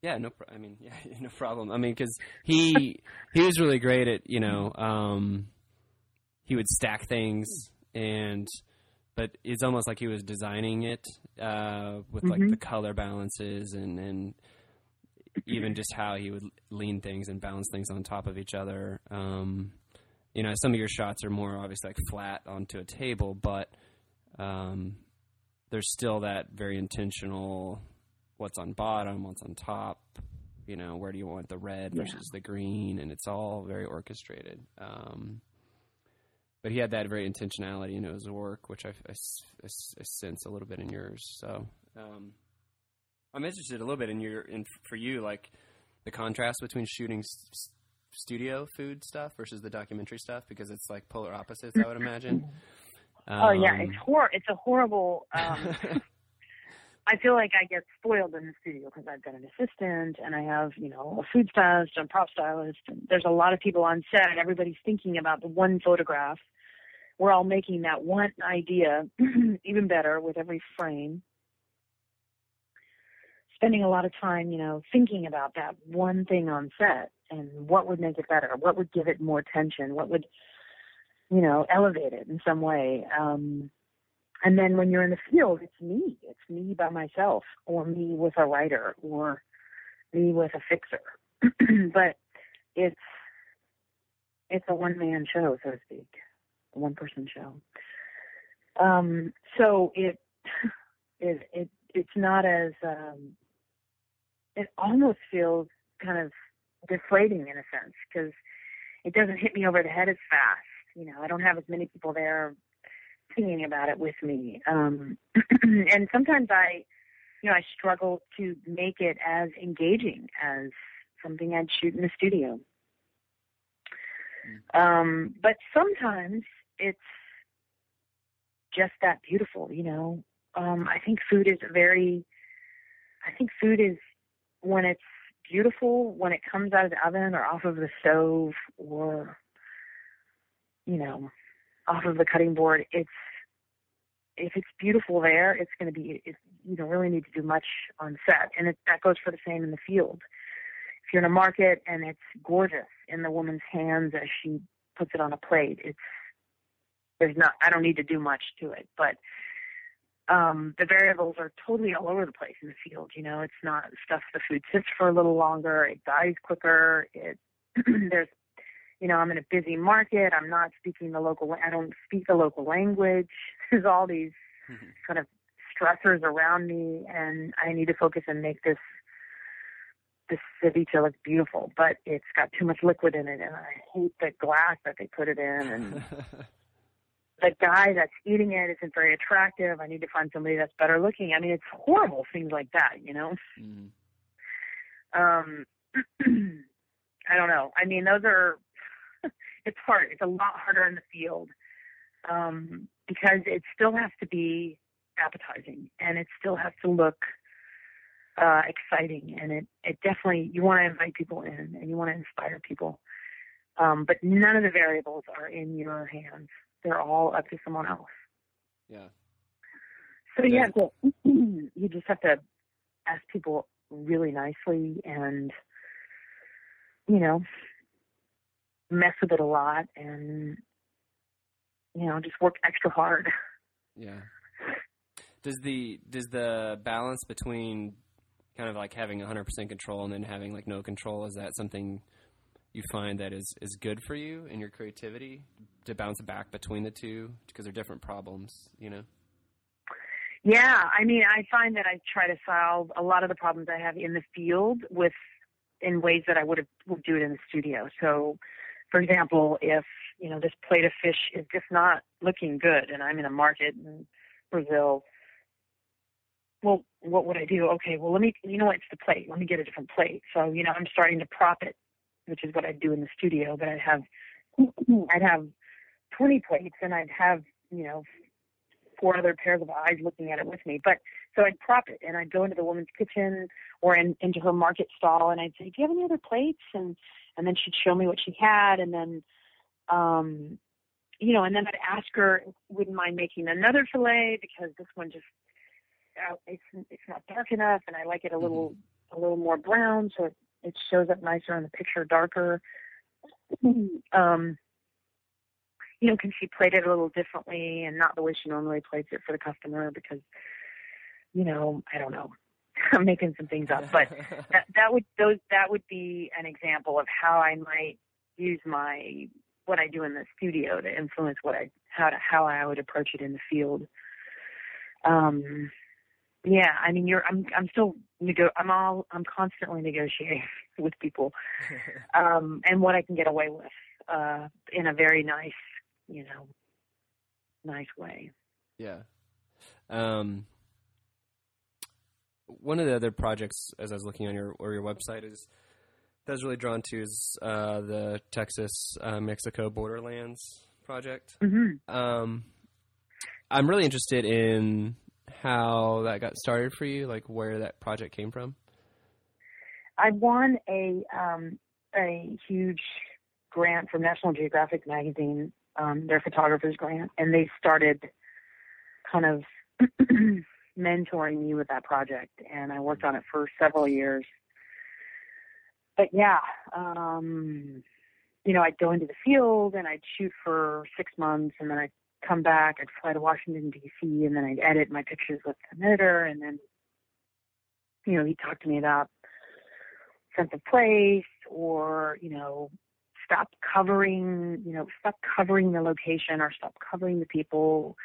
Yeah, no. I mean, [LAUGHS] yeah, no problem. I mean, because he he was really great at you know um, he would stack things [LAUGHS] and but it's almost like he was designing it uh, with mm-hmm. like the color balances and and even just how he would lean things and balance things on top of each other. Um, you know, some of your shots are more obviously like flat onto a table, but um, there's still that very intentional what's on bottom, what's on top, you know, where do you want the red yeah. versus the green, and it's all very orchestrated. Um, but he had that very intentionality in his work, which I, I, I, I sense a little bit in yours. So um, I'm interested a little bit in your in for you, like the contrast between shooting studio food stuff versus the documentary stuff because it's like polar opposites. I would imagine. Um, [LAUGHS] oh yeah, it's um, hor it's a horrible. Um, [LAUGHS] I feel like I get spoiled in the studio because I've got an assistant and I have, you know, a food stylist and prop stylist and there's a lot of people on set and everybody's thinking about the one photograph. We're all making that one idea [CLEARS THROAT] even better with every frame. Spending a lot of time, you know, thinking about that one thing on set and what would make it better? What would give it more tension? What would, you know, elevate it in some way? Um, and then when you're in the field, it's me. It's me by myself, or me with a writer, or me with a fixer. [CLEARS THROAT] but it's it's a one man show, so to speak, a one person show. Um, so it it it it's not as um, it almost feels kind of deflating in a sense because it doesn't hit me over the head as fast. You know, I don't have as many people there thinking about it with me. Um, [CLEARS THROAT] and sometimes I, you know, I struggle to make it as engaging as something I'd shoot in the studio. Mm. Um, but sometimes it's just that beautiful, you know. Um, I think food is a very, I think food is when it's beautiful when it comes out of the oven or off of the stove or you know off of the cutting board it's if it's beautiful there it's going to be it, you don't really need to do much on set and it, that goes for the same in the field if you're in a market and it's gorgeous in the woman's hands as she puts it on a plate it's there's not i don't need to do much to it but um, the variables are totally all over the place in the field. You know, it's not stuff. The food sits for a little longer. It dies quicker. It [CLEARS THROAT] there's, you know, I'm in a busy market. I'm not speaking the local. I don't speak the local language. [LAUGHS] There's all these mm-hmm. kind of stressors around me, and I need to focus and make this this ceviche look beautiful. But it's got too much liquid in it, and I hate the glass that they put it in, and [LAUGHS] the guy that's eating it isn't very attractive. I need to find somebody that's better looking. I mean, it's horrible things like that, you know. Mm. Um, [CLEARS THROAT] I don't know. I mean, those are. [LAUGHS] it's hard. It's a lot harder in the field um, because it still has to be appetizing and it still has to look uh, exciting and it it definitely you want to invite people in and you want to inspire people. Um, but none of the variables are in your hands they're all up to someone else. Yeah. So yeah, [CLEARS THROAT] you just have to ask people really nicely and you know mess with it a lot and you know just work extra hard. [LAUGHS] Yeah. Does the does the balance between kind of like having 100% control and then having like no control is that something you find that is, is good for you in your creativity to bounce back between the two because they're different problems, you know? Yeah, I mean, I find that I try to solve a lot of the problems I have in the field with in ways that I would have would do it in the studio. So, for example, if you know, this plate of fish is just not looking good and I'm in a market in Brazil. Well, what would I do? Okay, well, let me, you know what, it's the plate. Let me get a different plate. So, you know, I'm starting to prop it, which is what I do in the studio, but I'd have, [CLEARS THROAT] I'd have 20 plates and I'd have, you know, four other pairs of eyes looking at it with me. But so I'd prop it and I'd go into the woman's kitchen or in, into her market stall and I'd say, Do you have any other plates? And and then she'd show me what she had and then um you know, and then I'd ask her wouldn't mind making another fillet because this one just uh, it's it's not dark enough and I like it a little mm-hmm. a little more brown so it, it shows up nicer in the picture darker. [CLEARS THROAT] um you know, can she plate it a little differently and not the way she normally plates it for the customer because, you know, I don't know. [LAUGHS] I'm making some things up, but [LAUGHS] that, that would those that would be an example of how I might use my what I do in the studio to influence what I how to how I would approach it in the field. Um, yeah, I mean, you're I'm I'm still nego- I'm all I'm constantly negotiating [LAUGHS] with people, um, and what I can get away with uh, in a very nice you know, nice way. Yeah. Um, one of the other projects, as I was looking on your or your website, is that I was really drawn to is uh, the Texas uh, Mexico Borderlands project. Mm-hmm. Um, I'm really interested in how that got started for you, like where that project came from. I won a um, a huge grant from National Geographic magazine um, their photographers grant, and they started kind of [CLEARS THROAT] mentoring me with that project, and I worked on it for several years. But yeah, um, you know, I'd go into the field and I'd shoot for six months, and then I'd come back. I'd fly to Washington D.C. and then I'd edit my pictures with an editor, and then you know he'd talk to me about sense of place or you know stop covering, you know, stop covering the location or stop covering the people.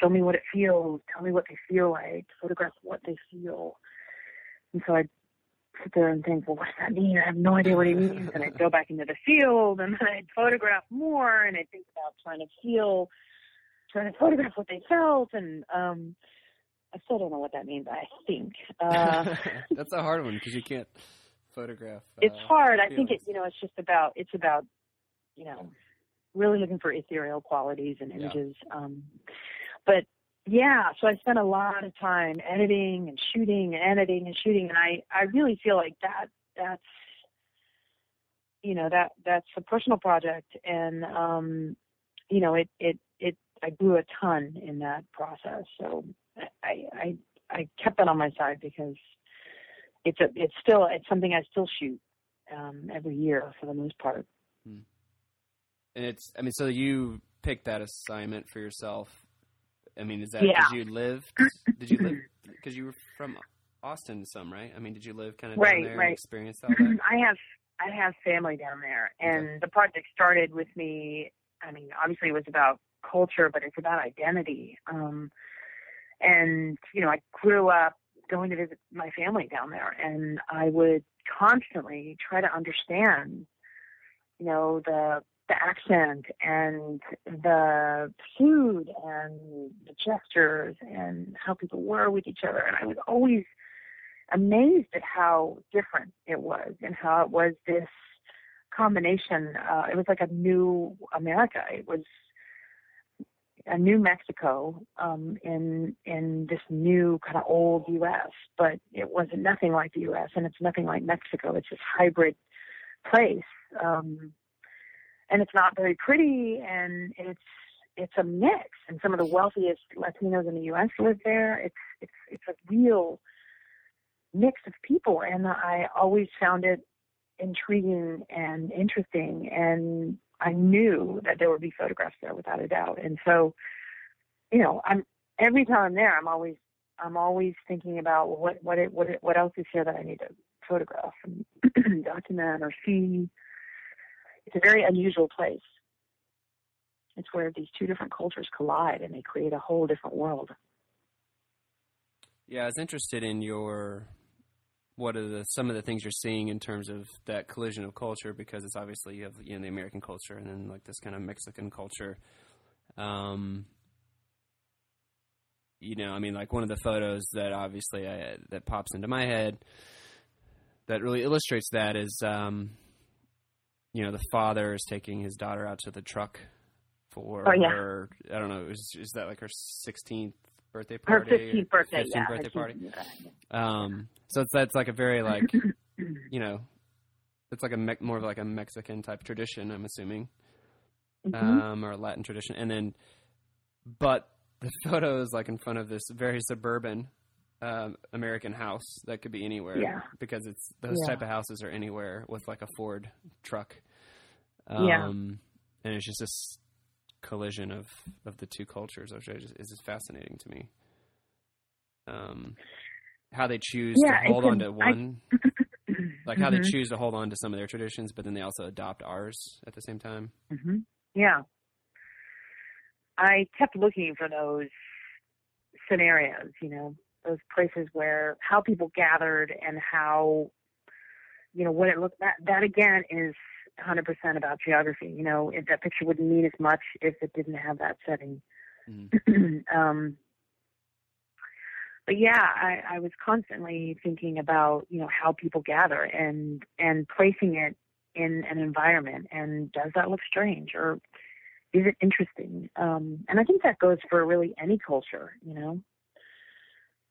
Show me what it feels. Tell me what they feel like. Photograph what they feel. And so I'd sit there and think, well, what does that mean? I have no idea what it [LAUGHS] means. And I'd go back into the field and then I'd photograph more and I'd think about trying to feel, trying to photograph what they felt. And, um, I still don't know what that means. I think uh, [LAUGHS] that's a hard one because you can't photograph. Uh, it's hard. I think it. You know, it's just about. It's about. You know, really looking for ethereal qualities and images. Yeah. Um, but yeah, so I spent a lot of time editing and shooting and editing and shooting, and I I really feel like that that's you know that that's a personal project, and um, you know it it it I grew a ton in that process. So I I I kept that on my side because it's a it's still it's something I still shoot um, every year for the most part. Hmm. And it's I mean, so you picked that assignment for yourself. I mean, is that because yeah. you lived? Did you live [CLEARS THROAT] because you were from Austin? Some right? I mean, did you live kind of down right, there right. and experience all that? I have I have family down there, and okay. the project started with me. I mean, obviously it was about culture, but it's about identity. Um, and you know, I grew up going to visit my family down there and I would constantly try to understand, you know, the the accent and the food and the gestures and how people were with each other. And I was always amazed at how different it was and how it was this combination. Uh, it was like a new America. It was a new Mexico um, in in this new kind of old U.S., but it wasn't nothing like the U.S. and it's nothing like Mexico. It's this hybrid place, um, and it's not very pretty, and it's it's a mix. And some of the wealthiest Latinos in the U.S. live there. It's it's it's a real mix of people, and I always found it intriguing and interesting and I knew that there would be photographs there without a doubt. And so, you know, I'm every time I'm there, I'm always I'm always thinking about what what it, what it, what else is here that I need to photograph and [CLEARS THROAT] document or see. It's a very unusual place. It's where these two different cultures collide and they create a whole different world. Yeah, I was interested in your what are the some of the things you're seeing in terms of that collision of culture? Because it's obviously you have you know the American culture and then like this kind of Mexican culture. Um, you know, I mean, like one of the photos that obviously I, that pops into my head that really illustrates that is, um, you know, the father is taking his daughter out to the truck for Oh, yeah. her. I don't know. Is is that like her sixteenth birthday party? Her 15th birthday, 15th yeah. birthday party. Um, so it's, that's like a very like [LAUGHS] you know, it's like a me- more of like a Mexican type tradition. I'm assuming, Mhm. um, or a Latin tradition, and then, but the [LAUGHS] photo is like in front of this very suburban um, American house that could be anywhere. Yeah. because it's those Yeah. type of houses are anywhere with like a Ford truck. Yeah. Um, and it's just this collision of of the two cultures, which is just, fascinating to me. Um, how they choose Yeah, to hold on to I- one, [COUGHS] like how they Mhm. choose to hold on to some of their traditions, but then they also adopt ours at the same time. hmm Yeah. I kept looking for those scenarios, you know, those places where how people gathered and how, you know, what it looked that that again is 100% about geography. You know, if that picture wouldn't mean as much if it didn't have that setting. Mhm. [CLEARS THROAT] um, but yeah, I, I was constantly thinking about you know how people gather and and placing it in an environment and does that look strange or is it interesting? Um, and I think that goes for really any culture, you know.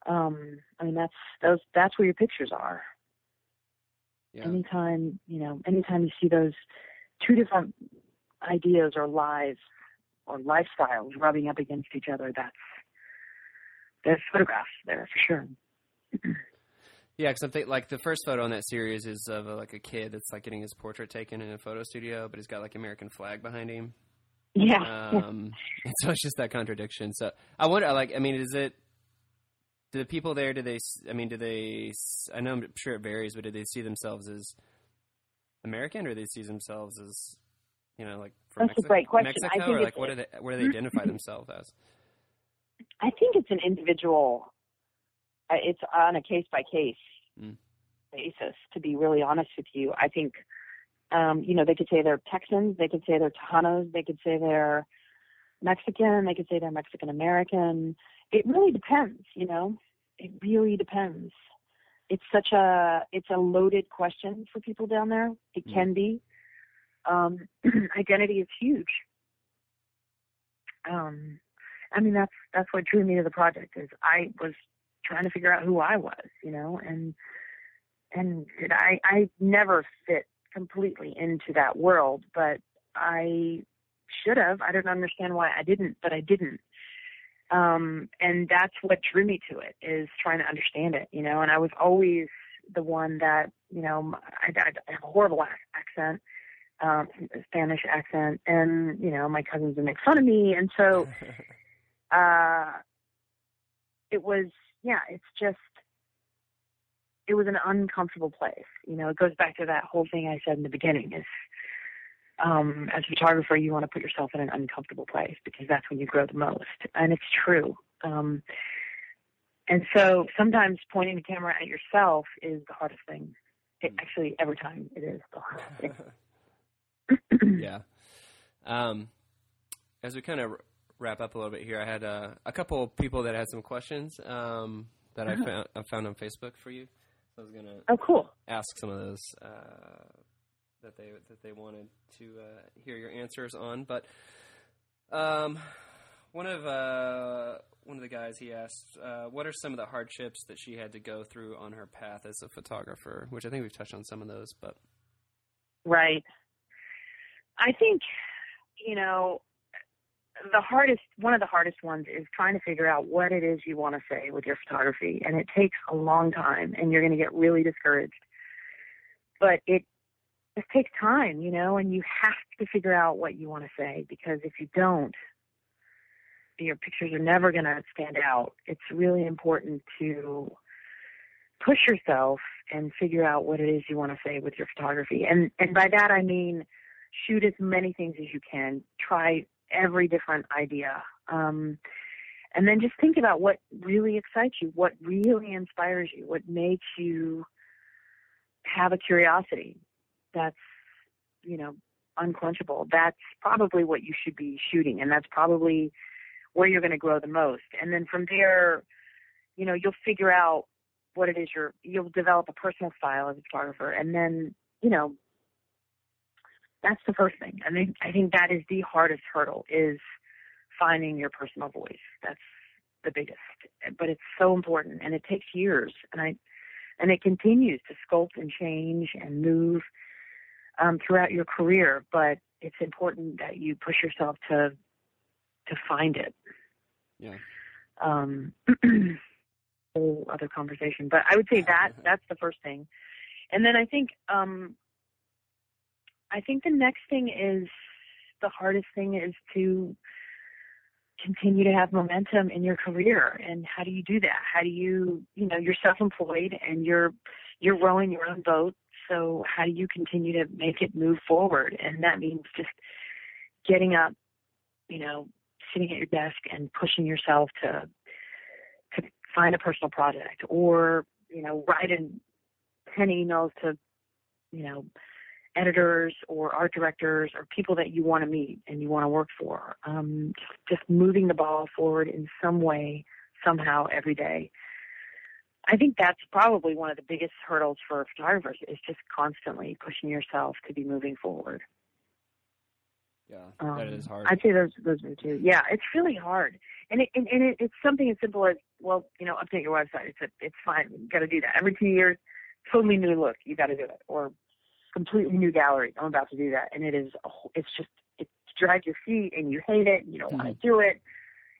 Um, I mean that's those that's where your pictures are. Yeah. Anytime you know, anytime you see those two different ideas or lives or lifestyles rubbing up against each other, that's there's photographs there for sure. [CLEARS THROAT] Yeah, because I'm think like the first photo in that series is of uh, like a kid that's like getting his portrait taken in a photo studio, but he's got like American flag behind him. Yeah. Um, [LAUGHS] and so it's just that contradiction. So I wonder, like, I mean, is it? Do the people there? Do they? i mean, do they? i know I'm sure it varies, but do they see themselves as American, or do they see themselves as, you know, like from That's a great question. I Mexico, think or like what do they? Where do they identify [LAUGHS] themselves as? I think it's an individual. uh, It's on a case by case Mm. basis. To be really honest with you, I think um, you know they could say they're Texans, they could say they're Tejanos, they could say they're Mexican, they could say they're Mexican American. It really depends, you know. It really depends. It's such a it's a loaded question for people down there. It Mm. can be. Um, [CLEARS THROAT] identity is huge. Um, I mean that's that's what drew me to the project is I was trying to figure out who I was, you know, and and did I I never fit completely into that world, but I should have. I don't understand why I didn't, but I didn't. Um, and that's what drew me to it is trying to understand it, you know. And I was always the one that, you know, I, I, I have a horrible accent, um, Spanish accent, and you know, my cousins would make fun of me, and so [LAUGHS] uh, it was, yeah, it's just, it was an uncomfortable place. You know, it goes back to that whole thing I said in the beginning is, um, as a photographer, you want to put yourself in an uncomfortable place because that's when you grow the most. And it's true. Um, and so sometimes pointing the camera at yourself is the hardest thing. It, actually, every time it is the hardest thing. [LAUGHS] [CLEARS THROAT] yeah. Um, as we kind of wrap up a little bit here, I had uh, a couple of people that had some questions um, that I Uh-huh. found I found on Facebook for you. So I was gonna Oh, cool. ask some of those uh, that they that they wanted to uh, hear your answers on. But um, one of uh, one of the guys he asked, uh, "What are some of the hardships that she had to go through on her path as a photographer?" Which I think we've touched on some of those, but Right. I think, you know, the hardest, one of the hardest ones is trying to figure out what it is you want to say with your photography. And it takes a long time and you're going to get really discouraged. But it just takes time, you know, and you have to figure out what you want to say because if you don't, your pictures are never going to stand out. It's really important to push yourself and figure out what it is you want to say with your photography. And and by that I mean shoot as many things as you can. Try every different idea. Um and then just think about what really excites you, what really inspires you, what makes you have a curiosity that's, you know, unquenchable. That's probably what you should be shooting, and that's probably where you're going to grow the most. And then from there, you know, you'll figure out what it is you're, you'll develop a personal style as a photographer, and then, you know, that's the first thing. I mean, I think that is the hardest hurdle is finding your personal voice. That's the biggest, but it's so important and it takes years and I, and it continues to sculpt and change and move um, throughout your career, but it's important that you push yourself to, to find it. Yeah. Um, [CLEARS THROAT] whole other conversation, but I would say that [LAUGHS] that's the first thing. And then I think, um, I think the next thing is the hardest thing is to continue to have momentum in your career and how do you do that how do you you know you're self-employed and you're you're rowing your own boat so how do you continue to make it move forward and that means just getting up you know sitting at your desk and pushing yourself to to find a personal project or you know write writing 10 emails to you know editors or art directors or people that you want to meet and you want to work for. Um, just moving the ball forward in some way, somehow, every day. I think that's probably one of the biggest hurdles for photographers is just constantly pushing yourself to be moving forward. Yeah, um, that is hard. I'd say those those are two. Yeah, it's really hard, and it, and, and it, it's something as simple as well, you know, update your website. It's a, it's fine. You got to do that every two years. Totally new look. You got to do it, or completely new gallery. I'm about to do that, and it is it's just it drags your feet, and you hate it, and you don't mm-hmm. want to do it,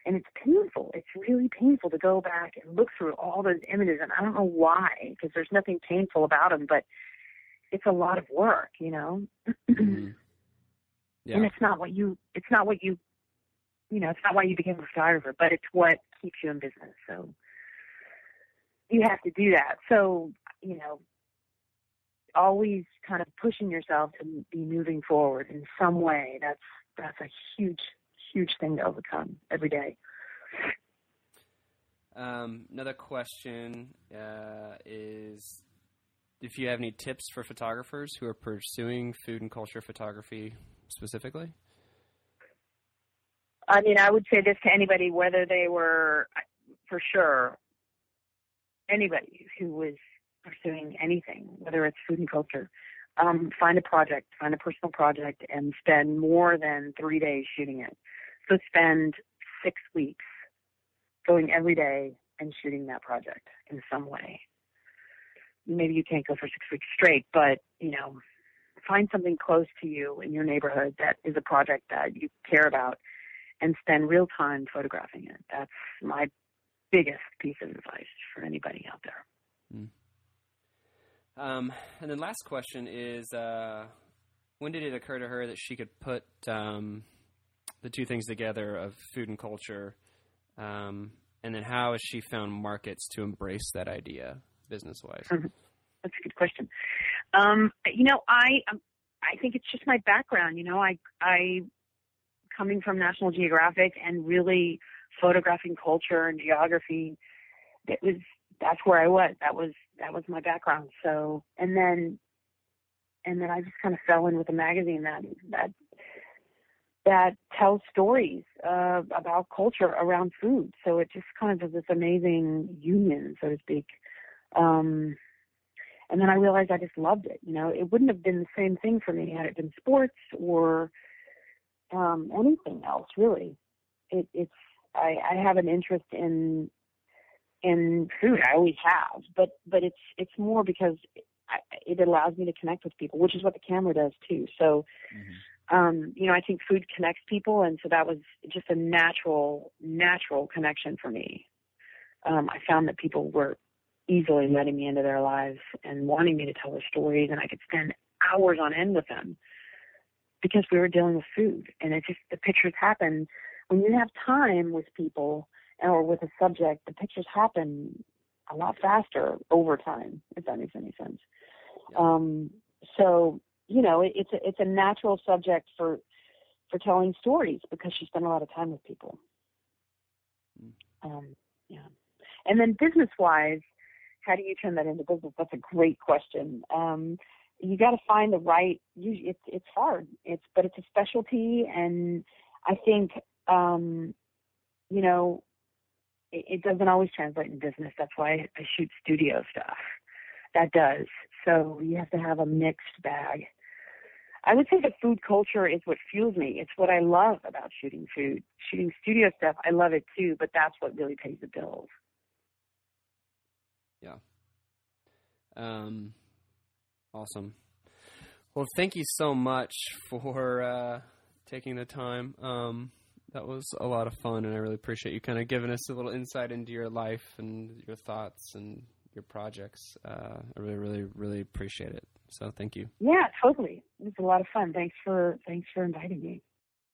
and it's painful. It's really painful to go back and look through all those images, and I don't know why, because there's nothing painful about them, but it's a lot of work, you know. mm-hmm. [CLEARS THROAT] yeah. And it's not what you it's not what you you know, it's not why you became a photographer, but it's what keeps you in business. So you have to do that. So, you know, always kind of pushing yourself to be moving forward in some way. That's that's a huge, huge thing to overcome every day. Um, another question uh, is if you have any tips for photographers who are pursuing food and culture photography specifically. I mean, I would say this to anybody, whether they were, for sure, anybody who was pursuing anything, whether it's food and culture, um, find a project, find a personal project, and spend more than three days shooting it. So spend six weeks going every day and shooting that project in some way. Maybe you can't go for six weeks straight, but you know, find something close to you in your neighborhood that is a project that you care about and spend real time photographing it. That's my biggest piece of advice for anybody out there. Mm. Um, and then last question is, uh, when did it occur to her that she could put um, the two things together of food and culture? Um, and then how has she found markets to embrace that idea business wise? That's a good question. Um, you know, I um, I think it's just my background. You know, I I coming from National Geographic and really photographing culture and geography. It was that's where I was. That was that was my background. So and then and then I just kind of fell in with a magazine that that that tells stories uh, about culture around food. So it just kind of is this amazing union, so to speak. Um, and then I realized I just loved it. You know, it wouldn't have been the same thing for me had it been sports or um, anything else, really. It, it's I, I have an interest in in food. I always have, but but it's it's more because I, it allows me to connect with people, which is what the camera does too. So, mm-hmm. Um, you know, I think food connects people, and so that was just a natural natural connection for me. Um, I found that people were easily letting me into their lives and wanting me to tell their stories, and I could spend hours on end with them because we were dealing with food, and it just the pictures happen when you have time with people or with a subject, the pictures happen a lot faster over time, if that makes any sense. Um, so you know, it, it's a, it's a natural subject for for telling stories because she spent a lot of time with people. Mm. Um, yeah, and then business wise, how do you turn that into business? That's a great question. Um, you got to find the right. You, it's it's hard. It's but it's a specialty, and I think um, you know it, it doesn't always translate in business. That's why I shoot studio stuff. That does. So you have to have a mixed bag. I would say the food culture is what fuels me. It's what I love about shooting food. Shooting studio stuff, I love it too, but that's what really pays the bills. Yeah. Um, awesome. Well, thank you so much for uh, taking the time. Um, that was a lot of fun, and I really appreciate you kind of giving us a little insight into your life and your thoughts and your projects. Uh, I really, really, really appreciate it. So, thank you. Yeah, totally. It was a lot of fun. Thanks for thanks for inviting me.